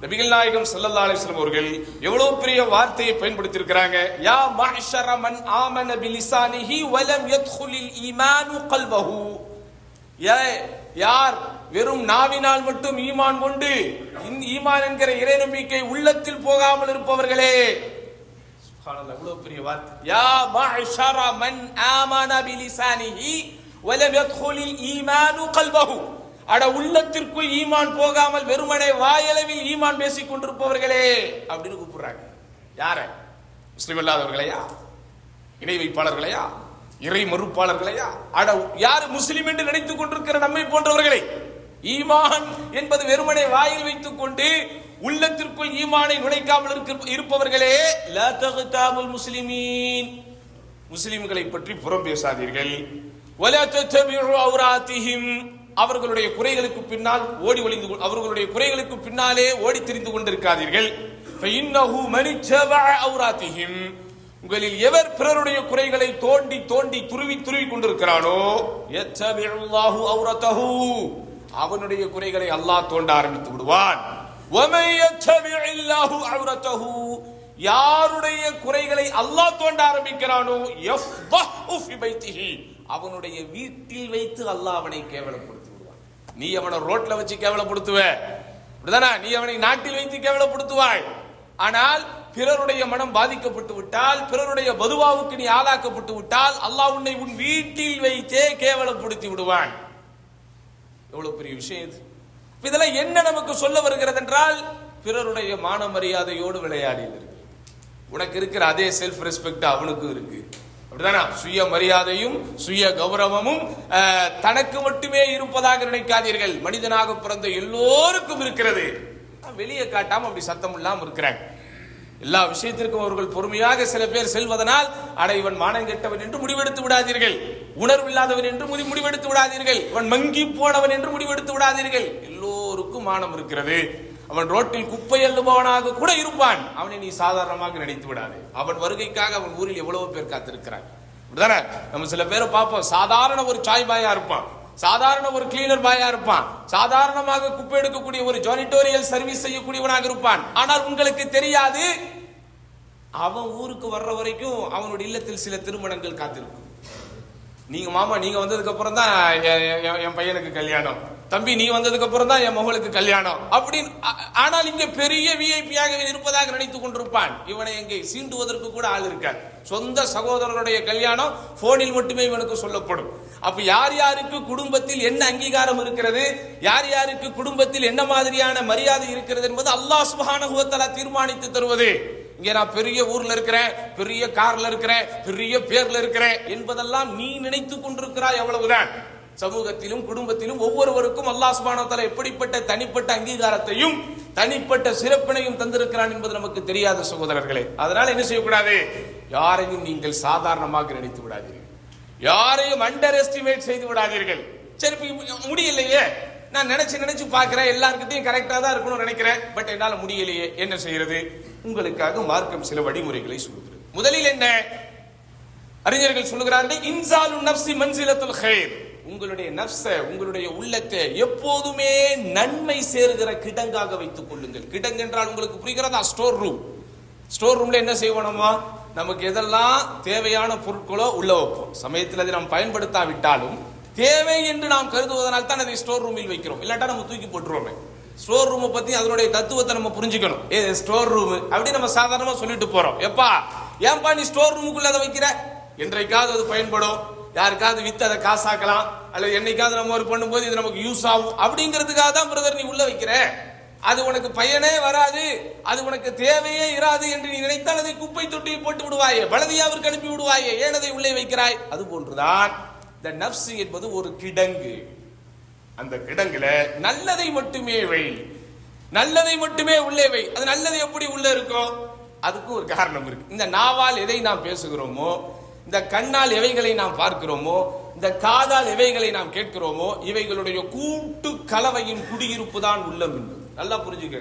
நபிகள் நாயகம் சல்லல்லா அலைஹி அவர்கள் எவ்வளவு பெரிய வார்த்தையை பயன்படுத்தி இருக்கிறாங்க யா மஹ்ஷர மன் ஆமன பிலிசானிஹி வலம் யத்ஹுலில் ஈமானு கல்பஹு. ஏ யார் வெறும் நாவினால் மட்டும் ஈமான் கொண்டு ஈமான் என்கிற இறை நம்பிக்கை உள்ளத்தில் போகாமல் இருப்பவர்களே. சுப்ஹானல்லாஹ், எவ்வளவு பெரிய வார்த்தை. யா மஹ்ஷர மன் ஆமன பிலிசானிஹி வலம் யத்குலில் ஈமானு கல்பஹு அட உள்ளத்திற்குள் ஈமான் போகாமல் வெறுமனே வாயளவில் ஈமான் பேசிக் கொண்டிருப்பவர்களே அப்படின்னு கூப்பிடுறாங்க. யார? முஸ்லிம் இல்லாதவர்களையா? இணை வைப்பாளர்களையா? இறை மறுப்பாளர்களையா? அட யார் முஸ்லிம் என்று நினைத்துக் கொண்டிருக்கிற நம்மை போன்றவர்களை? ஈமான் என்பது வெறுமனை வாயில் வைத்துக் கொண்டு உள்ளத்திற்குள் ஈமானை நுழைக்காமல் இருக்க- இருப்பவர்களே முஸ்லிமீன் முஸ்லிம்களை பற்றி புறம் பேசாதீர்கள். அவர்களுடைய குறைகளுக்கு பின்னால் ஓடி ஒளிந்து அவர்களுடைய குறைகளுக்கு பின்னாலே ஓடி திரிந்து கொண்டிருக்காதீர்கள். உங்களில் எவர் பிறருடைய குறைகளை தோண்டி தோண்டி துருவி துருவி கொண்டிருக்கிறானோ? அவனுடைய குறைகளை அல்லாஹ் தோண்ட ஆரம்பித்து விடுவான். யாருடைய குறைகளை அல்லாஹ் தோண்ட ஆரம்பிக்கிறானோ? அவனுடைய வீட்டில் வைத்து அல்லாஹ் அவனை கேவலப்படுத்தி விடுவான். நீ அவனை ரோட்ல வச்சு கேவலப்படுத்துவ. நீ அவனை நாட்டில் வைத்து கேவலப்படுத்துவாய். ஆனால் பிறருடைய மனம் பாதிக்கப்பட்டு விட்டால் பிறருடைய பதுவாவுக்கு நீ ஆளாக்கப்பட்டு விட்டால் அல்லாஹ் உன்னை உன் வீட்டில் வைத்தே கேவலப்படுத்தி விடுவான். எவ்வளவு பெரிய விஷயம் இது. இதெல்லாம் என்ன நமக்கு சொல்ல வருகிறது என்றால் பிறருடைய மான மரியாதையோடு விளையாடியது உனக்கு இருக்கிற அதே செல்ஃப் ரெஸ்பெக்ட் அவனுக்கும் இருக்கு. அப்படிதானா? சுய மரியாதையும் சுய கௌரவமும் தனக்கு மட்டுமே இருப்பதாக நினைக்காதீர்கள். மனிதனாக பிறந்த எல்லோருக்கும் இருக்கிறது. வெளியே காட்டாம அப்படி சத்தம் இல்லாம இருக்கிறாங்க எல்லா விஷயத்திற்கும் அவர்கள் பொறுமையாக சில பேர் செல்வதனால் அட இவன் மானம் கெட்டவன் என்று முடிவெடுத்து விடாதீர்கள். உணர்வு இல்லாதவன் என்று முடி- முடிவெடுத்து விடாதீர்கள். இவன் மங்கி போனவன் என்று முடிவெடுத்து விடாதீர்கள். எல்லோருக்கும் மானம் இருக்கிறது. அவன் ரோட்டில் குப்பை அள்ளுபவனாக கூட இருப்பான். அவனை நீ சாதாரணமாக நினைத்து விடாதே. அவன் வருகைக்காக அவன் ஊரில் எவ்வளவு பேர் காத்திருக்கிறான் அப்படிதானே நம்ம சில பேரை பார்ப்போம். சாதாரண ஒரு சாய் பாயா இருப்பான். சாதாரண ஒரு கிளீனர் பாயா இருப்பான். சாதாரணமாக குப்பை எடுக்கக்கூடிய ஒரு ஜானிட்டோரியல் சர்வீஸ் செய்யக்கூடியவனாக இருப்பான். ஆனால் உங்களுக்கு தெரியாது அவன் ஊருக்கு வர்ற வரைக்கும் அவனுடைய இல்லத்தில் சில திருமணங்கள் காத்திருக்கும். நீங்க மாமா நீங்க வந்ததுக்கு அப்புறம் தான் என் பையனுக்கு கல்யாணம். தம்பி நீ வந்ததுக்கு அப்புறம் தான் என் மகளுக்கு கல்யாணம். அப்படின்னு ஆனால் இங்கே பெரிய விஐபியாக இருப்பதாக நினைத்துக் கொண்டிருப்பான். இவனை எங்கே சீண்டுவதற்கு கூட ஆள் இருக்காது. சொந்த சகோதரருடைய கல்யாணம் போனில் மட்டுமே இவனுக்கு சொல்லப்படும். அப்ப யார் யாருக்கு குடும்பத்தில் என்ன அங்கீகாரம் இருக்கிறது? யார் யாருக்கு குடும்பத்தில் என்ன மாதிரியான மரியாதை இருக்கிறது என்பது அல்லாஹ் சுப்ஹானஹு தீர்மானித்து தருவது. இங்க நான் பெரிய ஊர்ல இருக்கிறேன் பெரிய கார்ல இருக்கிறேன் பெரிய பேர்ல இருக்கிறேன் என்பதெல்லாம் நீ நினைத்துக் கொண்டிருக்கிறாய் எவ்வளவுதான் சமூகத்திலும் குடும்பத்திலும் ஒவ்வொருவருக்கும் அல்லாஹ் சுப்ஹானஹு எப்படிப்பட்ட தனிப்பட்ட அங்கீகாரத்தையும் தனிப்பட்ட சிறப்பினையும் தந்திருக்கிறான் என்பது நமக்கு தெரியாத சகோதரர்களே. அதனால என்ன செய்யக்கூடாது? யாரையும் நீங்கள் சாதாரணமாக நினைத்து விடாதீர்கள். யாரையும் அண்டர் எஸ்டிமேட் செய்து விடாதீர்கள். சரி முடியலையே. நான் நினைச்சு நினைச்சு பார்க்கிறேன். எல்லாருக்கிட்டையும் கரெக்டாக தான் இருக்கணும்னு நினைக்கிறேன். பட் என்னால் முடியலையே. என்ன செய்யறது? உங்களுக்காக மார்க்கம் சில வழிமுறைகளை சொல்லுகிறது. முதலில் என்ன? அறிஞர்கள் சொல்லுகிறார்கள் இன்சாலு நப்சி மன்சிலத்துல் ஹைர் உங்களுடைய நப்ச உங்களுடைய உள்ளத்தை எப்போதுமே நன்மை சேருகிற கிடங்காக வைத்துக் கொள்ளுங்கள். கிடங்கு என்றால் உங்களுக்கு புரிகிறதா? Store room. ஸ்டோர் ரூம்ல என்ன செய்வோம்மா நமக்கு எதெல்லாம் தேவையான பொருட்களோ உள்ள வைப்போம். சமயத்தில் அதை நாம் பயன்படுத்தாவிட்டாலும் தேவை என்று நாம் கருதுவதனால் தான் அதை ஸ்டோர் ரூமில் வைக்கிறோம். இல்லாட்டா நம்ம தூக்கி போட்டுருவோமே. ஸ்டோர் ரூமை பத்தி அதனுடைய தத்துவத்தை நம்ம புரிஞ்சுக்கணும். A store room? அப்படி நம்ம சாதாரணமா சொல்லிட்டு போறோம். எப்பா ஏன்பா நீ ஸ்டோர் ரூமுக்குள்ள அதை வைக்கிற? என்றைக்காவது அது பயன்படும். யாருக்காவது வித்து அதை காசாக்கலாம் அல்லது என்னைக்காவது நம்ம ஒரு பண்ணும்போது இது நமக்கு யூஸ் ஆகும். அப்படிங்கிறதுக்காக தான் பிரதர் நீ உள்ள வைக்கிற. அது உனக்கு பயனே வராது. அது உனக்கு தேவையே இராது என்று நீ நினைத்தால் அதை குப்பை தொட்டியில் போட்டு விடுவாயே பலதியாவிற்கு அனுப்பி விடுவாயே ஏன் அதை உள்ளே வைக்கிறாய்? அது போன்றுதான். இந்த நப்சு என்பது ஒரு கிடங்கு. அந்த கிடங்குல நல்லதை மட்டுமே வை. நல்லதை மட்டுமே உள்ளே வை. அது நல்லது எப்படி உள்ள இருக்கும்? அதுக்கு ஒரு காரணம் இருக்கு. இந்த நாவால் எதை நாம் பேசுகிறோமோ இந்த கண்ணால் எவைகளை நாம் பார்க்கிறோமோ இந்த காதால் எவைகளை நாம் கேட்கிறோமோ இவைகளுடைய கூட்டு கலவையின் குடியிருப்பு தான் உள்ளம் என்பது. நல்லா புரிஞ்சுக்க.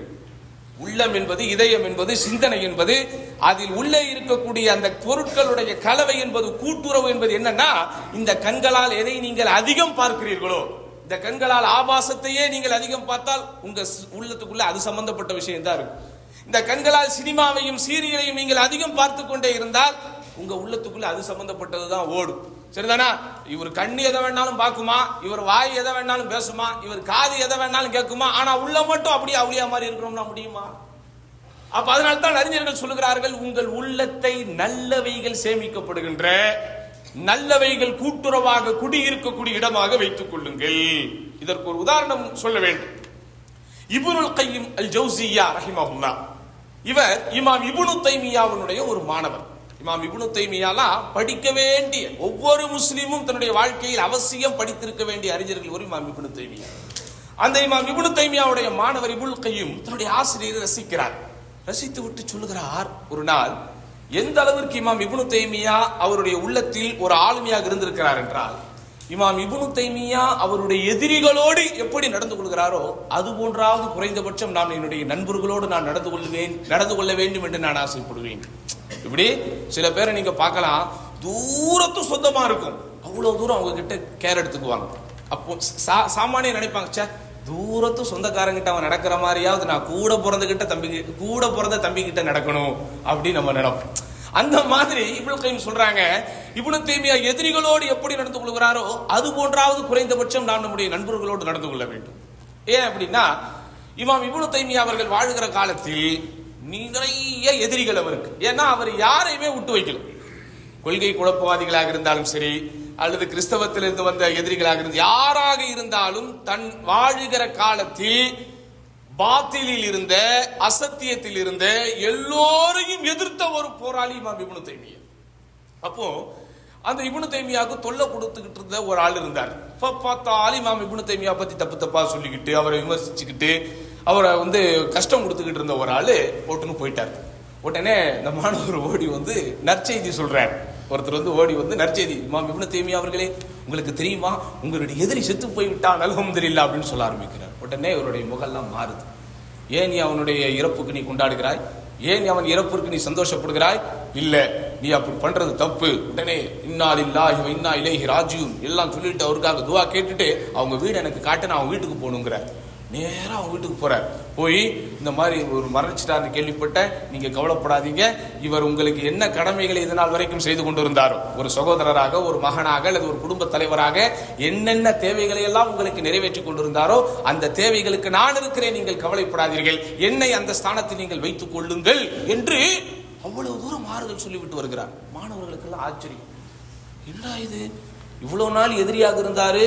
உள்ளம் என்பது இதயம் என்பது சிந்தனை என்பது அதில் உள்ளே இருக்கக்கூடிய அந்த பொருட்களுடைய கலவை என்பது கூட்டுறவு என்பது என்னன்னா இந்த கண்களால் எதை நீங்கள் அதிகம் பார்க்கிறீர்களோ இந்த கண்களால் ஆபாசத்தையே நீங்கள் அதிகம் பார்த்தால் உங்க ஸ்- உள்ளத்துக்குள்ள அது சம்பந்தப்பட்ட விஷயம் தான் இருக்கும். இந்த கண்களால் சினிமாவையும் சீரியலையும் நீங்கள் அதிகம் பார்த்து கொண்டே இருந்தால் உங்க உள்ளத்துக்குள்ள அது சம்பந்தப்பட்டது தான் ஓடும். சரிதானா? இவர் கண்ணு எதை வேணாலும் பார்க்குமா? இவர் வாய் எதை வேணாலும் பேசுமா? இவர் காது எதை வேணாலும் கேட்குமா? ஆனா உள்ள மட்டும் அப்படியே அவளியா மாதிரி இருக்கணும்னா முடியுமா? அப்ப அதனால தான் அறிஞர்கள் சொல்லுகிறார்கள் உங்கள் உள்ளத்தை நல்லவைகள் சேமிக்கப்படுகின்ற நல்லவைகள் கூட்டுறவாக குடியிருக்கக்கூடிய இடமாக வைத்துக் கொள்ளுங்கள். இதற்கு ஒரு உதாரணம் சொல்ல வேண்டும். இப்னுல் கையும் அல் ஜௌசியா ரஹிமஹுல்லா. இவர் இமாம் இபுனு தைமியாவினுடைய ஒரு மாணவர். இமாம் இபுனு தைமியாலா படிக்க வேண்டிய ஒவ்வொரு முஸ்லீமும் தன்னுடைய வாழ்க்கையில் அவசியம் படித்திருக்க வேண்டிய அறிஞர்கள் ஒரு இமாம் இபுனு தைமியா. அந்த இமாம் இபுனு தைமியாவுடைய மாணவர் இபுல் கையும் தன்னுடைய ஆசிரியரை ரசிக்கிறார். ரசித்து விட்டு சொல்லுகிறார் ஒரு நாள் எந்த அளவிற்கு இமாம் இபுனு தைமியா அவருடைய உள்ளத்தில் ஒரு ஆளுமையாக இருந்திருக்கிறார் என்றால் இமாம் இபுனு தைமியா அவருடைய எதிரிகளோடு எப்படி நடந்து கொள்கிறாரோ அது போன்றாவது குறைந்தபட்சம் நான் என்னுடைய நண்பர்களோடு நான் நடந்து கொள்வேன் நடந்து கொள்ள வேண்டும் என்று நான் ஆசைப்படுவேன். இப்படி சில பேரை நீங்க பார்க்கலாம். தூரத்து சொந்தமா இருக்கும். அவ்வளவு தூரம் அவங்க கிட்ட கேர் எடுத்துக்குவாங்க. அப்போ சா- சாமானியம் நினைப்பாங்க ச்சே தூரத்து சொந்தக்காரங்கிட்ட அவன் நடக்கிற மாதிரியாவது நான் கூட பிறந்தகிட்ட தம்பி கூட பிறந்த தம்பி கிட்ட நடக்கணும் அப்படின்னு நம்ம நினைப்போம். அந்த மாதிரி இவ்வளவு கைம் சொல்றாங்க இவ்வளவு தீமையா எதிரிகளோடு எப்படி நடந்து கொள்கிறாரோ அது போன்றாவது குறைந்தபட்சம் நாம் நம்முடைய நண்பர்களோடு நடந்து கொள்ள வேண்டும். ஏன் அப்படின்னா இமாம் இவ்வளவு தைமியா அவர்கள் வாழுகிற காலத்தில் நிறைய எதிரிகள் அவருக்கு. ஏன்னா அவர் யாரையுமே விட்டு வைக்கல. கொள்கை குழப்பவாதிகளாக இருந்தாலும் சரி அல்லது கிறிஸ்தவத்திலிருந்து வந்த எதிரிகளாக இருந்து யாராக இருந்தாலும் தன் வாழுகிற காலத்தில் பாத்திலில் இருந்த அசத்தியத்தில் இருந்த எல்லோரையும் எதிர்த்த ஒரு போராளி இமாம் இப்னு தைமியா. அப்போ அந்த இபுனு தைமியாவுக்கு தொல்லை கொடுத்துக்கிட்டு இருந்த ஒரு ஆள் இருந்தார். இப்ப பார்த்தாலும் இமாம் இபுனு தைமியா பத்தி தப்பு தப்பா சொல்லிக்கிட்டு அவரை விமர்சிச்சுக்கிட்டு அவரை வந்து கஷ்டம் கொடுத்துக்கிட்டு இருந்த ஒரு ஆளு போட்டுன்னு போயிட்டார். உடனே இந்த மாணவர் ஓடி வந்து நற்செய்தி சொல்கிறார் ஒருத்தர் வந்து ஓடி வந்து நற்செய்தி இமாம் இப்னு தைமியா அவர்களே உங்களுக்கு தெரியுமா? உங்களுடைய எதிரி செத்து போய் நலகம் தெரியல அப்படின்னு சொல்ல ஆரம்பிக்கிறார். உடனே இவருடைய முகெல்லாம் மாறுது. ஏன் நீ அவனுடைய இறப்புக்கு நீ கொண்டாடுகிறாய்? ஏன் அவன் இறப்பிற்கு நீ சந்தோஷப்படுகிறாய்? இல்ல நீ அப்படி பண்றது தப்பு. உடனே இன்னால் இல்லாஹி இன்னா இலேஹி ராஜீவ் எல்லாம் சொல்லிட்டு அவருக்காக துவா கேட்டுட்டு அவங்க வீடு எனக்கு காட்டு நான் அவன் வீட்டுக்கு போகணுங்கிறார். நேராக அவங்க வீட்டுக்கு போகிறார் போய் இந்த மாதிரி ஒரு மறைச்சிட்டார்னு கேள்விப்பட்டேன் நீங்கள் கவலைப்படாதீங்க. இவர் உங்களுக்கு என்ன கடமைகளை இதனால் வரைக்கும் செய்து கொண்டு இருந்தாரோ ஒரு சகோதரராக ஒரு மகனாக அல்லது ஒரு குடும்ப தலைவராக என்னென்ன தேவைகளை எல்லாம் உங்களுக்கு நிறைவேற்றி கொண்டிருந்தாரோ அந்த தேவைகளுக்கு நான் இருக்கிறேன் நீங்கள் கவலைப்படாதீர்கள். என்னை அந்த ஸ்தானத்தில் நீங்கள் வைத்துக் கொள்ளுங்கள் என்று அவ்வளவு தூரம் மாறுதல் சொல்லிவிட்டு வருகிறார். மாணவர்களுக்கெல்லாம் ஆச்சரியம். என்ன இது? இவ்வளவு நாள் எதிரியாக இருந்தாரு.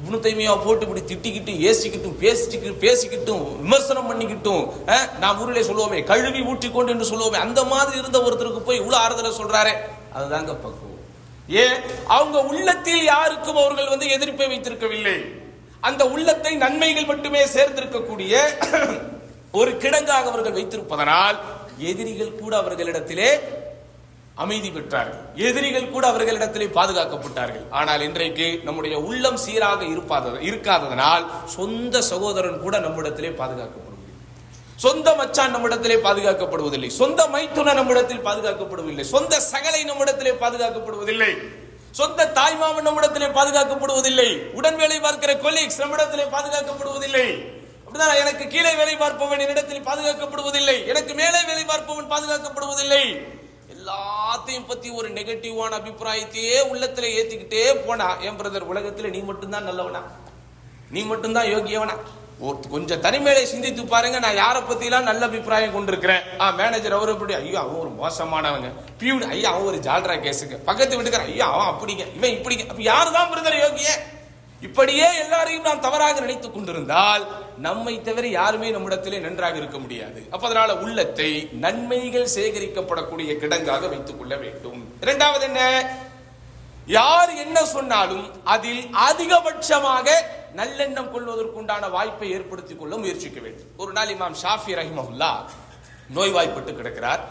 இப்னு தைமியா போட்டு இப்படி திட்டிக்கிட்டு ஏசிக்கிட்டும் பேசிக்கிட்டு பேசிக்கிட்டும் விமர்சனம் பண்ணிக்கிட்டும் நான் ஊரிலே சொல்லுவோமே கழுவி ஊற்றிக்கொண்டு என்று சொல்லுவோமே அந்த மாதிரி இருந்த ஒருத்தருக்கு போய் இவ்வளவு ஆறுதலை சொல்றாரு. அதுதாங்க பக்குவம். ஏன்? அவங்க உள்ளத்தில் யாருக்கும் அவர்கள் வந்து எதிர்ப்பை வைத்திருக்கவில்லை. அந்த உள்ளத்தை நன்மைகள் மட்டுமே சேர்ந்திருக்கக்கூடிய ஒரு கிடங்காக அவர்கள் வைத்திருப்பதனால் எதிரிகள் கூட அவர்களிடத்திலே அமைதி பெற்றார்கள். எதிரிகள் கூட அவர்களிடத்திலே பாதுகாக்கப்பட்டார்கள். ஆனால் இன்றைக்கு நம்முடைய உள்ளம் சீராக இருப்பாத இருக்காததனால் சொந்த சகோதரன் கூட நம்மிடத்திலே பாதுகாக்கப்படுவதில்லை. சொந்த மச்சான் நம்மிடத்திலே பாதுகாக்கப்படுவதில்லை. சொந்த மைத்துன நம்மிடத்தில் பாதுகாக்கப்படுவதில்லை. சொந்த சகலை நம்மிடத்திலே பாதுகாக்கப்படுவதில்லை. சொந்த தாய்மாமன் நம்மிடத்திலே பாதுகாக்கப்படுவதில்லை. உடன் வேலை பார்க்கிற கொலீக்ஸ் நம்மிடத்திலே பாதுகாக்கப்படுவதில்லை. அப்படிதான் எனக்கு கீழே வேலை பார்ப்பவன் என்னிடத்தில் பாதுகாக்கப்படுவதில்லை. எனக்கு மேலே வேலை பார்ப்பவன் பாதுகாக்கப்படுவதில்லை. எல்லாத்தையும் பத்தி ஒரு நெகட்டிவான அபிப்பிராயத்தையே உள்ளத்துல ஏத்திக்கிட்டே போனா என் பிரதர் உலகத்துல நீ மட்டும்தான் நல்லவனா? நீ மட்டும்தான் யோகியவனா? ஒரு கொஞ்சம் தனிமையில சிந்தித்து பாருங்க நான் யாரை பத்திலாம் நல்ல அபிப்பிராயம் கொண்டிருக்கிறேன்? ஆ மேனேஜர் அவர் எப்படி ஐயோ அவன் ஒரு மோசமானவங்க. பியூன் ஐயா அவன் ஒரு ஜால்ரா கேஸுக்கு பக்கத்து வீட்டுக்கார ஐயா அவன் அப்படிங்க இவன் இப்படிங்க. அப்ப யாரு தான் பிரதர் யோகிய இப்படியே எல்லாரையும் நாம் தவறாக நினைத்துக் கொண்டிருந்தால் நம்மை தவிர யாருமே நம்மிடத்திலே நன்றாக இருக்க முடியாது. அப்ப அதனால உள்ளத்தை நன்மைகள் சேகரிக்கப்படக்கூடிய கிடங்காக வைத்துக் கொள்ள வேண்டும். இரண்டாவது என்ன? யார் என்ன சொன்னாலும் அதில் அதிகபட்சமாக நல்லெண்ணம் கொள்வதற்குண்டான வாய்ப்பை ஏற்படுத்திக் கொள்ள முயற்சிக்க வேண்டும். ஒரு நாள் இமாம் ஷாஃபி ரஹிமஹுல்லா நோய்வாய்ப்பட்டு கிடக்கிறார்.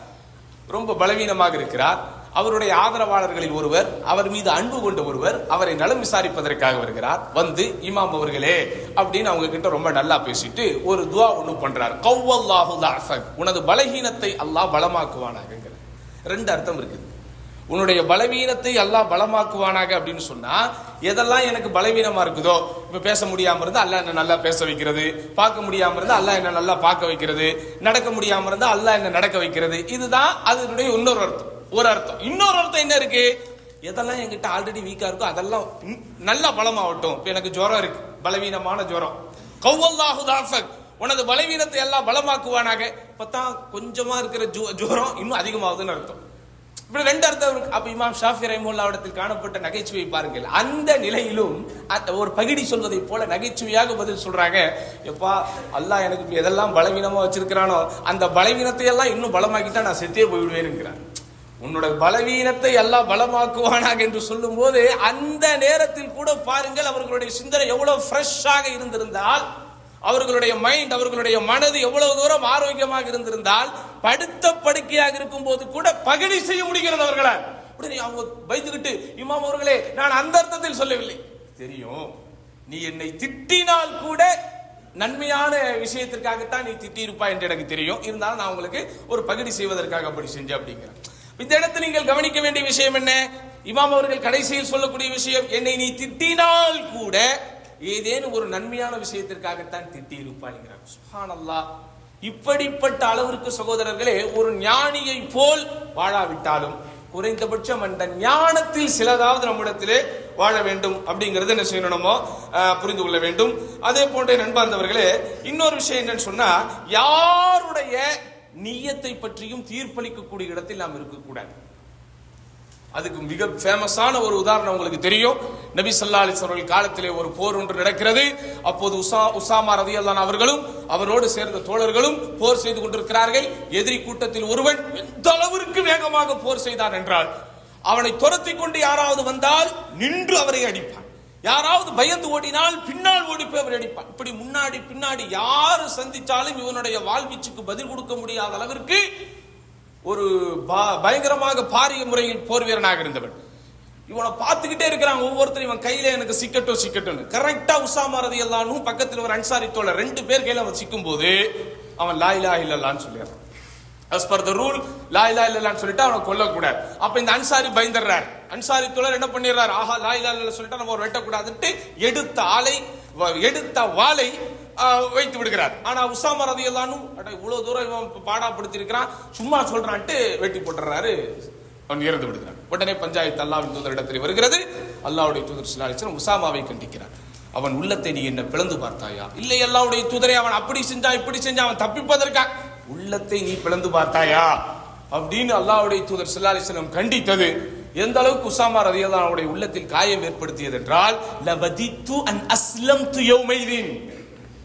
ரொம்ப பலவீனமாக இருக்கிறார். அவருடைய ஆதரவாளர்களில் ஒருவர் அவர் மீது அன்பு கொண்ட ஒருவர் அவரை நலம் விசாரிப்பதற்காக வருகிறார். வந்து இமாம் அவர்களே அப்படின்னு அவங்க கிட்ட ரொம்ப நல்லா பேசிட்டு ஒரு துவா ஒண்ணு பண்றார். கவ்வல்லாஹு உனது பலகீனத்தை அல்லாஹ் பலமாக்குவானாக ரெண்டு அர்த்தம் இருக்குது. உன்னுடைய பலவீனத்தை அல்லாஹ் பலமாக்குவானாக அப்படின்னு சொன்னா எதெல்லாம் எனக்கு பலவீனமா இருக்குதோ இப்ப பேச முடியாம இருந்தா அல்லாஹ் என்ன நல்லா பேச வைக்கிறது பார்க்க முடியாம இருந்தா அல்லாஹ் என்ன நல்லா பார்க்க வைக்கிறது நடக்க முடியாம இருந்தா அல்லாஹ் என்ன நடக்க வைக்கிறது இதுதான் அதனுடைய இன்னொரு அர்த்தம். ஒரு அர்த்தம். இன்னொரு அர்த்தம் என்ன இருக்கு? எதெல்லாம் என்கிட்ட ஆல்ரெடி வீக்கா இருக்கோ அதெல்லாம் நல்ல நல்லா பலமாகட்டும். இப்போ எனக்கு ஜுரம் இருக்கு. பலவீனமான ஜுரம். கவ்வல்லாஹு தாஃபக். உனது பலவீனத்தை எல்லாம் பலமாக்குவானாக. பார்த்தா கொஞ்சமா இருக்கிற ஜு- ஜுரம் இன்னும் அதிகமாகுதுன்னு அர்த்தம். இப்படி ரெண்டு அர்த்தம் இருக்கு. அப்ப இமாம் ஷாஃபி ரஹிமுல்லாவிடத்தில் காணப்பட்ட நகைச்சுவை பாருங்கள். அந்த நிலையிலும் ஒரு பகிடி சொல்வதை போல நகைச்சுவையாக பதில் சொல்றாங்க. எப்பா அல்லாஹ் எனக்கு எதெல்லாம் பலவீனமா வச்சிருக்கிறானோ அந்த பலவீனத்தை எல்லாம் இன்னும் பலமாக்கிட்டா நான் செத்தே போய்விடுவேனுங்கிறான் உன்னோட பலவீனத்தை எல்லாம் பலமாக்குவானாக என்று சொல்லும்போது அந்த நேரத்தில் கூட பாருங்கள் அவர்களுடைய சிந்தனை எவ்வளவு ஃப்ரெஷ்ஷாக இருந்திருந்தால் அவர்களுடைய மைண்ட் அவர்களுடைய மனது எவ்வளவு தூரம் ஆரோக்கியமாக இருந்திருந்தால் படுத்த படுக்கையாக இருக்கும் போது கூட பகடி செய்ய முடிகிறது அவர்களால். உடனே அவங்க பயந்துகிட்டு இமாம் அவர்களே நான் அந்த அர்த்தத்தில் சொல்லவில்லை. தெரியும். நீ என்னை திட்டினால் கூட நன்மையான விஷயத்திற்காகத்தான் நீ திட்டியிருப்பா என்று எனக்கு தெரியும். இருந்தாலும் நான் உங்களுக்கு ஒரு பகுதி செய்வதற்காக அப்படி செஞ்சேன் அப்படிங்கிறேன் இந்த இடத்தில் நீங்கள் கவனிக்க வேண்டிய விஷயம் என்ன? இமாம் அவர்கள் கடைசியில் சொல்லக்கூடிய விஷயம் என்னை நீ திட்டினால் கூட ஏதேனும் ஒரு நன்மையான விஷயத்திற்காகத்தான் திட்டி இருப்பாய்ங்கிறார் சுப்ஹானல்லாஹ் இப்படிப்பட்ட அளவிற்கு சகோதரர்களே ஒரு ஞானியை போல் வாழாவிட்டாலும் குறைந்தபட்சம் அந்த ஞானத்தில் சிலதாவது நம்மிடத்திலே வாழ வேண்டும் அப்படிங்கறது என்ன செய்யணுமோ புரிந்து கொள்ள வேண்டும். அதே போன்ற நண்பார்ந்தவர்களே இன்னொரு விஷயம் என்னன்னு சொன்னா யாருடைய நீயத்தை பற்றியும் தீர்ப்பளிக்கக்கூடிய இடத்தில் நாம் இருக்கக்கூடாது. அதுக்கு மிக ஃபேமஸான ஒரு உதாரணம் உங்களுக்கு தெரியும். நபி சல்லா அலைஹி காலத்திலே ஒரு போர் ஒன்று நடக்கிறது. அப்போது உசா உசாமா ரதியல்லான் அவர்களும் அவரோடு சேர்ந்த தோழர்களும் போர் செய்து கொண்டிருக்கிறார்கள். எதிரி கூட்டத்தில் ஒருவன் எந்த அளவிற்கு வேகமாக போர் செய்தான் என்றால் அவனை துரத்தி கொண்டு யாராவது வந்தால் நின்று அவரை அடிப்பான். யாராவது பயந்து ஓடினால் பின்னால் ஓடி போய் அவர் அடிப்பான். இப்படி முன்னாடி பின்னாடி யாரு சந்திச்சாலும் இவனுடைய வாழ்வீச்சுக்கு பதில் கொடுக்க முடியாத அளவிற்கு ஒரு பயங்கரமாக பாரிய முறையில் போர் வீரனாக இருந்தவன். இவனை பார்த்துக்கிட்டே இருக்கிறான் ஒவ்வொருத்தரும். இவன் கையில எனக்கு சிக்கட்டும் சிக்கட்டும் கரெக்டா உசாமா ரதி எல்லாரும் பக்கத்தில் ஒரு அன்சாரி தோழர் ரெண்டு பேர் கையில அவன் சிக்கும் போது அவன் லா இல்லலான்னு சொல்லிடுறான். As per the rule law இல்லலான்னு சொல்லிட்டு அவனை கொல்லக்கூடாது. அப்ப இந்த அன்சாரி பயந்துடுறாரு. அன்சாரி தோழர் என்ன பண்ணிடுறார்? ஆஹா லா இலா சொல்லிட்டு நம்ம ஒரு வெட்டக்கூடாதுன்ட்டு எடுத்த ஆலை வ- எடுத்த வாளை வைத்து விடுகிறார். ஆனா உசாமா ரதி எல்லானும் இவ்வளவு தூரம் இவன் பாடாப்படுத்திருக்கிறான் சும்மா சொல்றான்ட்டு வெட்டி போட்டுறாரு அவன் இறந்து விடுகிறான். உடனே பஞ்சாயத்து அல்லாவின் தூதர் இடத்தில் வருகிறது. அல்லாவுடைய தூதர் சிலாலிசன் உசாமாவை கண்டிக்கிறார். அவன் உள்ளத்தை நீ என்ன பிளந்து பார்த்தாயா? இல்லை அல்லாவுடைய தூதரை அவன் அப்படி செஞ்சா இப்படி செஞ்சா அவன் தப்பிப்பதற்கா? உள்ளத்தை நீ பிளந்து பார்த்தாயா? அப்படின்னு அல்லாவுடைய தூதர் சிலாலிசனம் கண்டித்தது. எந்த அளவுக்கு உசாமா ரதியல்லாஹு அவருடைய உள்ளத்தில் காயம் ஏற்படுத்தியது என்றால் லவதித்து அன் அஸ்லம் து யௌமைதீன்.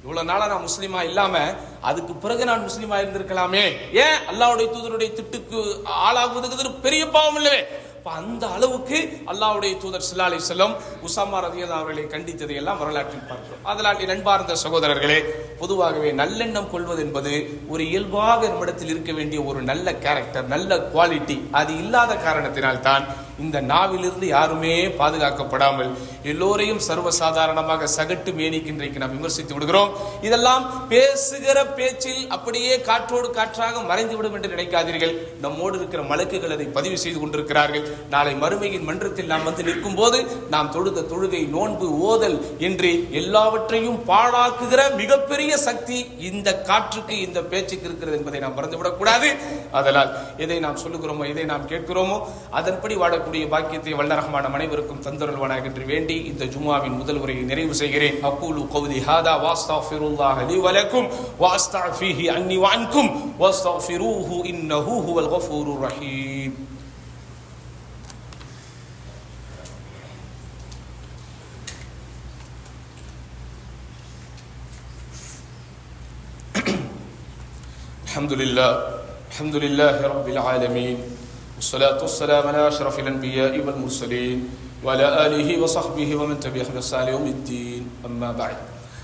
இவ்வளவு நாளா நான் முஸ்லீமா இல்லாம அதுக்கு பிறகு நான் முஸ்லீமா இருந்திருக்கலாமே. ஏன்? அல்லாவுடைய தூதருடைய திட்டுக்கு ஆளாகுவதுக்கு பெரிய பாவம் இல்லவே. அப்ப அந்த அளவுக்கு அல்லாஹ்வுடைய தூதர் சில்லாலி செல்லும் வஸல்லம் உசாமா ரதியல் அவர்களை கண்டித்ததை எல்லாம் வரலாற்றில் பார்க்கிறோம் அதனால் நண்பார்ந்த சகோதரர்களே பொதுவாகவே நல்லெண்ணம் கொள்வது என்பது ஒரு இயல்பாக நம்மிடத்தில் இருக்க வேண்டிய ஒரு நல்ல கேரக்டர் நல்ல குவாலிட்டி அது இல்லாத காரணத்தினால் தான் இந்த நாவிலிருந்து யாருமே பாதுகாக்கப்படாமல் எல்லோரையும் சர்வசாதாரணமாக சகட்டு மேனிக்கு இன்றைக்கு நாம் விமர்சித்து விடுகிறோம். இதெல்லாம் பேசுகிற பேச்சில் அப்படியே காற்றோடு காற்றாக மறைந்துவிடும் என்று நினைக்காதீர்கள். நம்மோடு இருக்கிற மலக்குகள் அதை பதிவு செய்து கொண்டிருக்கிறார்கள். நாளை மறுமையின் மன்றத்தில் நாம் வந்து நிற்கும் போது நாம் தொழுத தொழுகை நோன்பு ஓதல் என்று எல்லாவற்றையும் பாழாக்குகிற மிகப்பெரிய சக்தி இந்த காற்றுக்கு இந்த பேச்சுக்கு இருக்கிறது என்பதை நாம் மறந்துவிடக்கூடாது. அதனால் எதை நாம் சொல்லுகிறோமோ எதை நாம் கேட்கிறோமோ அதன்படி வாழக்கூடிய பாக்கியத்தை வல்ல ரஹ்மான் அனைவருக்கும் தந்தருள்வானாக என்று வேண்டி இந்த ஜும்மாவின் முதல் உரையை நிறைவு செய்கிறேன் அக்கூலு கௌதி ஹாதா வாஸ்தாஃபிருல்லாஹ் லி வலக்கும் வாஸ்தாஃபிஹி அன்னி வஅன்கும் வாஸ்தாஃபிரூஹு இன்னஹு ஹுவல் கஃபூருர் ரஹீம் الحمد لله الحمد لله رب العالمين والصلاة والسلام على أشرف الأنبياء والمرسلين وعلى آله وصحبه ومن تبعهم بإحسان يوم الدين أما بعد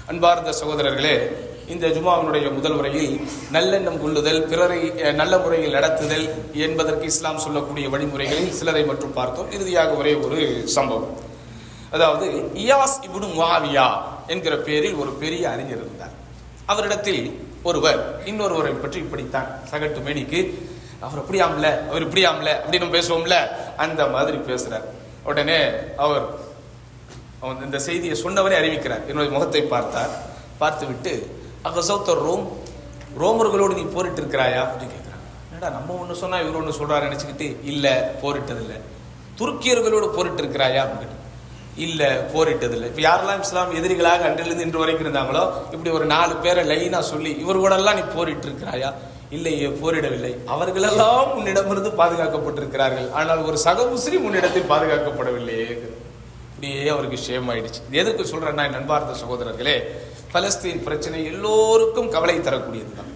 அன்பார்ந்த சகோதரர்களே இந்த ஜுமாவினுடைய முதல் உரையில் நல்லெண்ணம் கொள்ளுதல் பிறரை அஹ், நல்ல முறையில் நடத்துதல் என்பதற்கு இஸ்லாம் சொல்லக்கூடிய வழிமுறைகளில் சிலரை மட்டும் பார்த்தோம் இறுதியாக ஒரே ஒரு சம்பவம் அதாவது இயாஸ் இப்னு முஆவியா என்கிற பேரில் ஒரு பெரிய அறிஞர் இருந்தார் அவரிடத்தில் ஒருவர் இன்னொருவரை பற்றி இப்படித்தான் சகட்டு மேனிக்கு அவர் இப்படியாம்ல அவர் இப்படியாம்ல அப்படின்னு நம்ம பேசுவோம்ல அந்த மாதிரி பேசுறார். உடனே அவர் அவன் இந்த செய்தியை சொன்னவரே அறிவிக்கிறார். என்னுடைய முகத்தை பார்த்தார். பார்த்துவிட்டு அகசௌத்தர் ரோம் ரோமர்களோடு நீ போரிட்டு இருக்கிறாயா அப்படின்னு கேட்கிறான் என்னடா நம்ம ஒன்று சொன்னா இவர் ஒன்று சொல்றாரு நினைச்சுக்கிட்டு இல்லை போரிட்டதில்லை. துருக்கியர்களோடு போரிட்டு இருக்கிறாயா அப்படின்னு இல்லை போரிட்டதில்லை. இப்போ யாரெல்லாம் இஸ்லாம் எதிரிகளாக அன்றிலிருந்து இன்று வரைக்கும் இருந்தாங்களோ இப்படி ஒரு நாலு பேரை லைனாக சொல்லி இவர்களெல்லாம் நீ போரிட்டு இருக்கிறாயா இல்லையே போரிடவில்லை. அவர்களெல்லாம் உன்னிடமிருந்து பாதுகாக்கப்பட்டிருக்கிறார்கள். ஆனால் ஒரு சக முஸ்லீம் உன்னிடத்தில் பாதுகாக்கப்படவில்லையே. இப்படியே அவருக்கு ஷேம் ஆயிடுச்சு. எதுக்கு சொல்றேன்னா நண்பார்த்த நண்பார்ந்த சகோதரர்களே பலஸ்தீன் பிரச்சனை எல்லோருக்கும் கவலை தரக்கூடியது தான்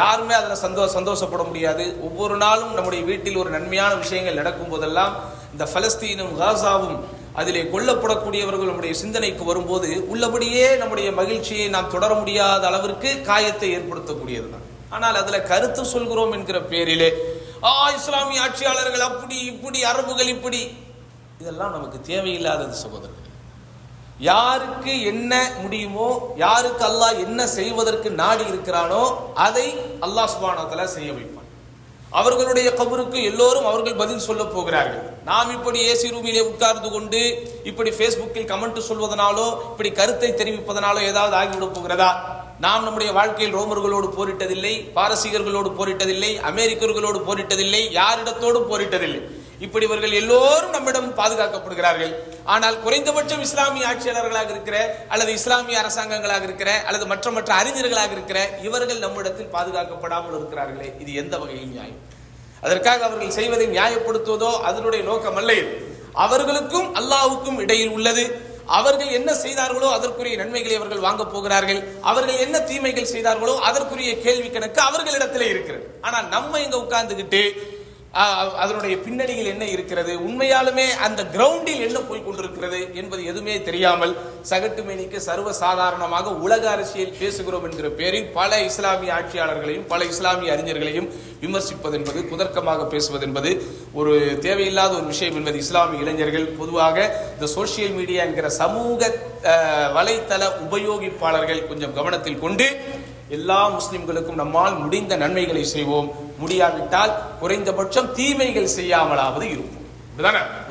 யாருமே அதில் சந்தோ சந்தோஷப்பட முடியாது. ஒவ்வொரு நாளும் நம்முடைய வீட்டில் ஒரு நன்மையான விஷயங்கள் நடக்கும் போதெல்லாம் இந்த பலஸ்தீனும் காசாவும் அதிலே கொல்லப்படக்கூடியவர்கள் நம்முடைய சிந்தனைக்கு வரும்போது உள்ளபடியே நம்முடைய மகிழ்ச்சியை நாம் தொடர முடியாத அளவிற்கு காயத்தை ஏற்படுத்தக்கூடியது தான் ஆனால் அதுல கருத்து சொல்கிறோம் என்கிற பேரிலே ஆ இஸ்லாமிய ஆட்சியாளர்கள் அப்படி இப்படி அரபுகள் இப்படி. இதெல்லாம் நமக்கு தேவையில்லாதது சகோதரர்கள். யாருக்கு என்ன முடியுமோ யாருக்கு அல்லாஹ் என்ன செய்வதற்கு நாடி இருக்கிறானோ அதை அல்லாஹ் சுபானத்தில் செய்ய வைப்பான். அவர்களுடைய கபருக்கு எல்லோரும் அவர்கள் பதில் சொல்ல போகிறார்கள். நாம் இப்படி ஏசி ரூமிலே உட்கார்ந்து கொண்டு இப்படி ஃபேஸ்புக்கில் கமெண்ட் சொல்வதனாலோ இப்படி கருத்தை தெரிவிப்பதனாலோ ஏதாவது ஆகிவிட போகிறதா? நாம் நம்முடைய வாழ்க்கையில் ரோமர்களோடு போரிட்டதில்லை பாரசீகர்களோடு போரிட்டதில்லை அமெரிக்கர்களோடு போரிட்டதில்லை யாரிடத்தோடும் போரிட்டதில்லை. இப்படி இவர்கள் எல்லோரும் நம்மிடம் பாதுகாக்கப்படுகிறார்கள். ஆனால் குறைந்தபட்சம் இஸ்லாமிய ஆட்சியாளர்களாக இருக்கிற அல்லது இஸ்லாமிய அரசாங்கங்களாக இருக்கிற அல்லது மற்ற மற்ற அறிஞர்களாக இருக்கிற இவர்கள் நம்மிடத்தில் பாதுகாக்கப்படாமல் இருக்கிறார்களே. இது எந்த வகையில் நியாயம்? அதற்காக அவர்கள் செய்வதை நியாயப்படுத்துவதோ அதனுடைய நோக்கம் அல்ல அவர்களுக்கும் அல்லாவுக்கும் இடையில் உள்ளது. அவர்கள் என்ன செய்தார்களோ அதற்குரிய நன்மைகளை அவர்கள் வாங்க போகிறார்கள். அவர்கள் என்ன தீமைகள் செய்தார்களோ அதற்குரிய கேள்வி கணக்கு அவர்களிடத்திலே இருக்கிறது. ஆனால் நம்ம இங்க உட்கார்ந்துகிட்டு அதனுடைய பின்னணியில் என்ன இருக்கிறது? உண்மையாலுமே அந்த கிரவுண்டில் என்ன போய் கொண்டிருக்கிறது என்பது எதுவுமே தெரியாமல் சகட்டுமேனிக்கு சர்வ சாதாரணமாக உலக அரசியல் பேசுகிறோம் என்கிற பேரில் பல இஸ்லாமிய ஆட்சியாளர்களையும் பல இஸ்லாமிய அறிஞர்களையும் விமர்சிப்பது என்பது குதர்க்கமாக பேசுவது என்பது ஒரு தேவையில்லாத ஒரு விஷயம் என்பது இஸ்லாமிய இளைஞர்கள். பொதுவாக இந்த சோசியல் மீடியா என்கிற சமூக வலைத்தள உபயோகிப்பாளர்கள் கொஞ்சம் கவனத்தில் கொண்டு எல்லா முஸ்லிம்களுக்கும் நம்மால் முடிந்த நன்மைகளை செய்வோம். முடியாவிட்டால் குறைந்தபட்சம் தீமைகள் செய்யாமலாவது இருப்போம்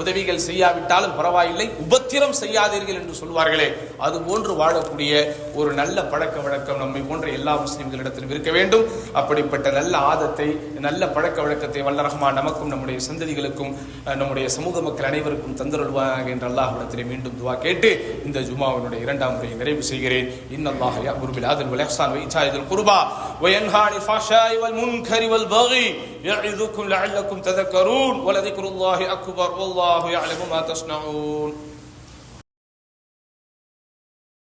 உதவிகள் செய்யாவிட்டாலும் பரவாயில்லை உபத்திரம் செய்யாதீர்கள் என்று சொல்வார்களே அது போன்று வாழக்கூடிய ஒரு நல்ல பழக்க வழக்கம் நம்மை போன்ற எல்லா முஸ்லிம்களிடத்திலும் இருக்க வேண்டும் அப்படிப்பட்ட நல்ல ஆதத்தை நல்ல பழக்க வழக்கத்தை வல்ல ரஹ்மான் நமக்கும் நம்முடைய சந்ததிகளுக்கும் அஹ், நம்முடைய சமூக மக்கள் அனைவருக்கும் தந்தருள்வாங்க என்று அல்லாஹ்விடத்திலே மீண்டும் துவா கேட்டு இந்த ஜுமாவினுடைய இரண்டாம் முறையை நிறைவு செய்கிறேன் இன்னல்லாஹ் يأمر بالعدل والإحسان وإيتاء ذي القربى وينهى عن الفحشاء والمنكر والبغي يعظكم لعلكم تذكرون ولذكر الله أكبر والله يعلم ما تصنعون.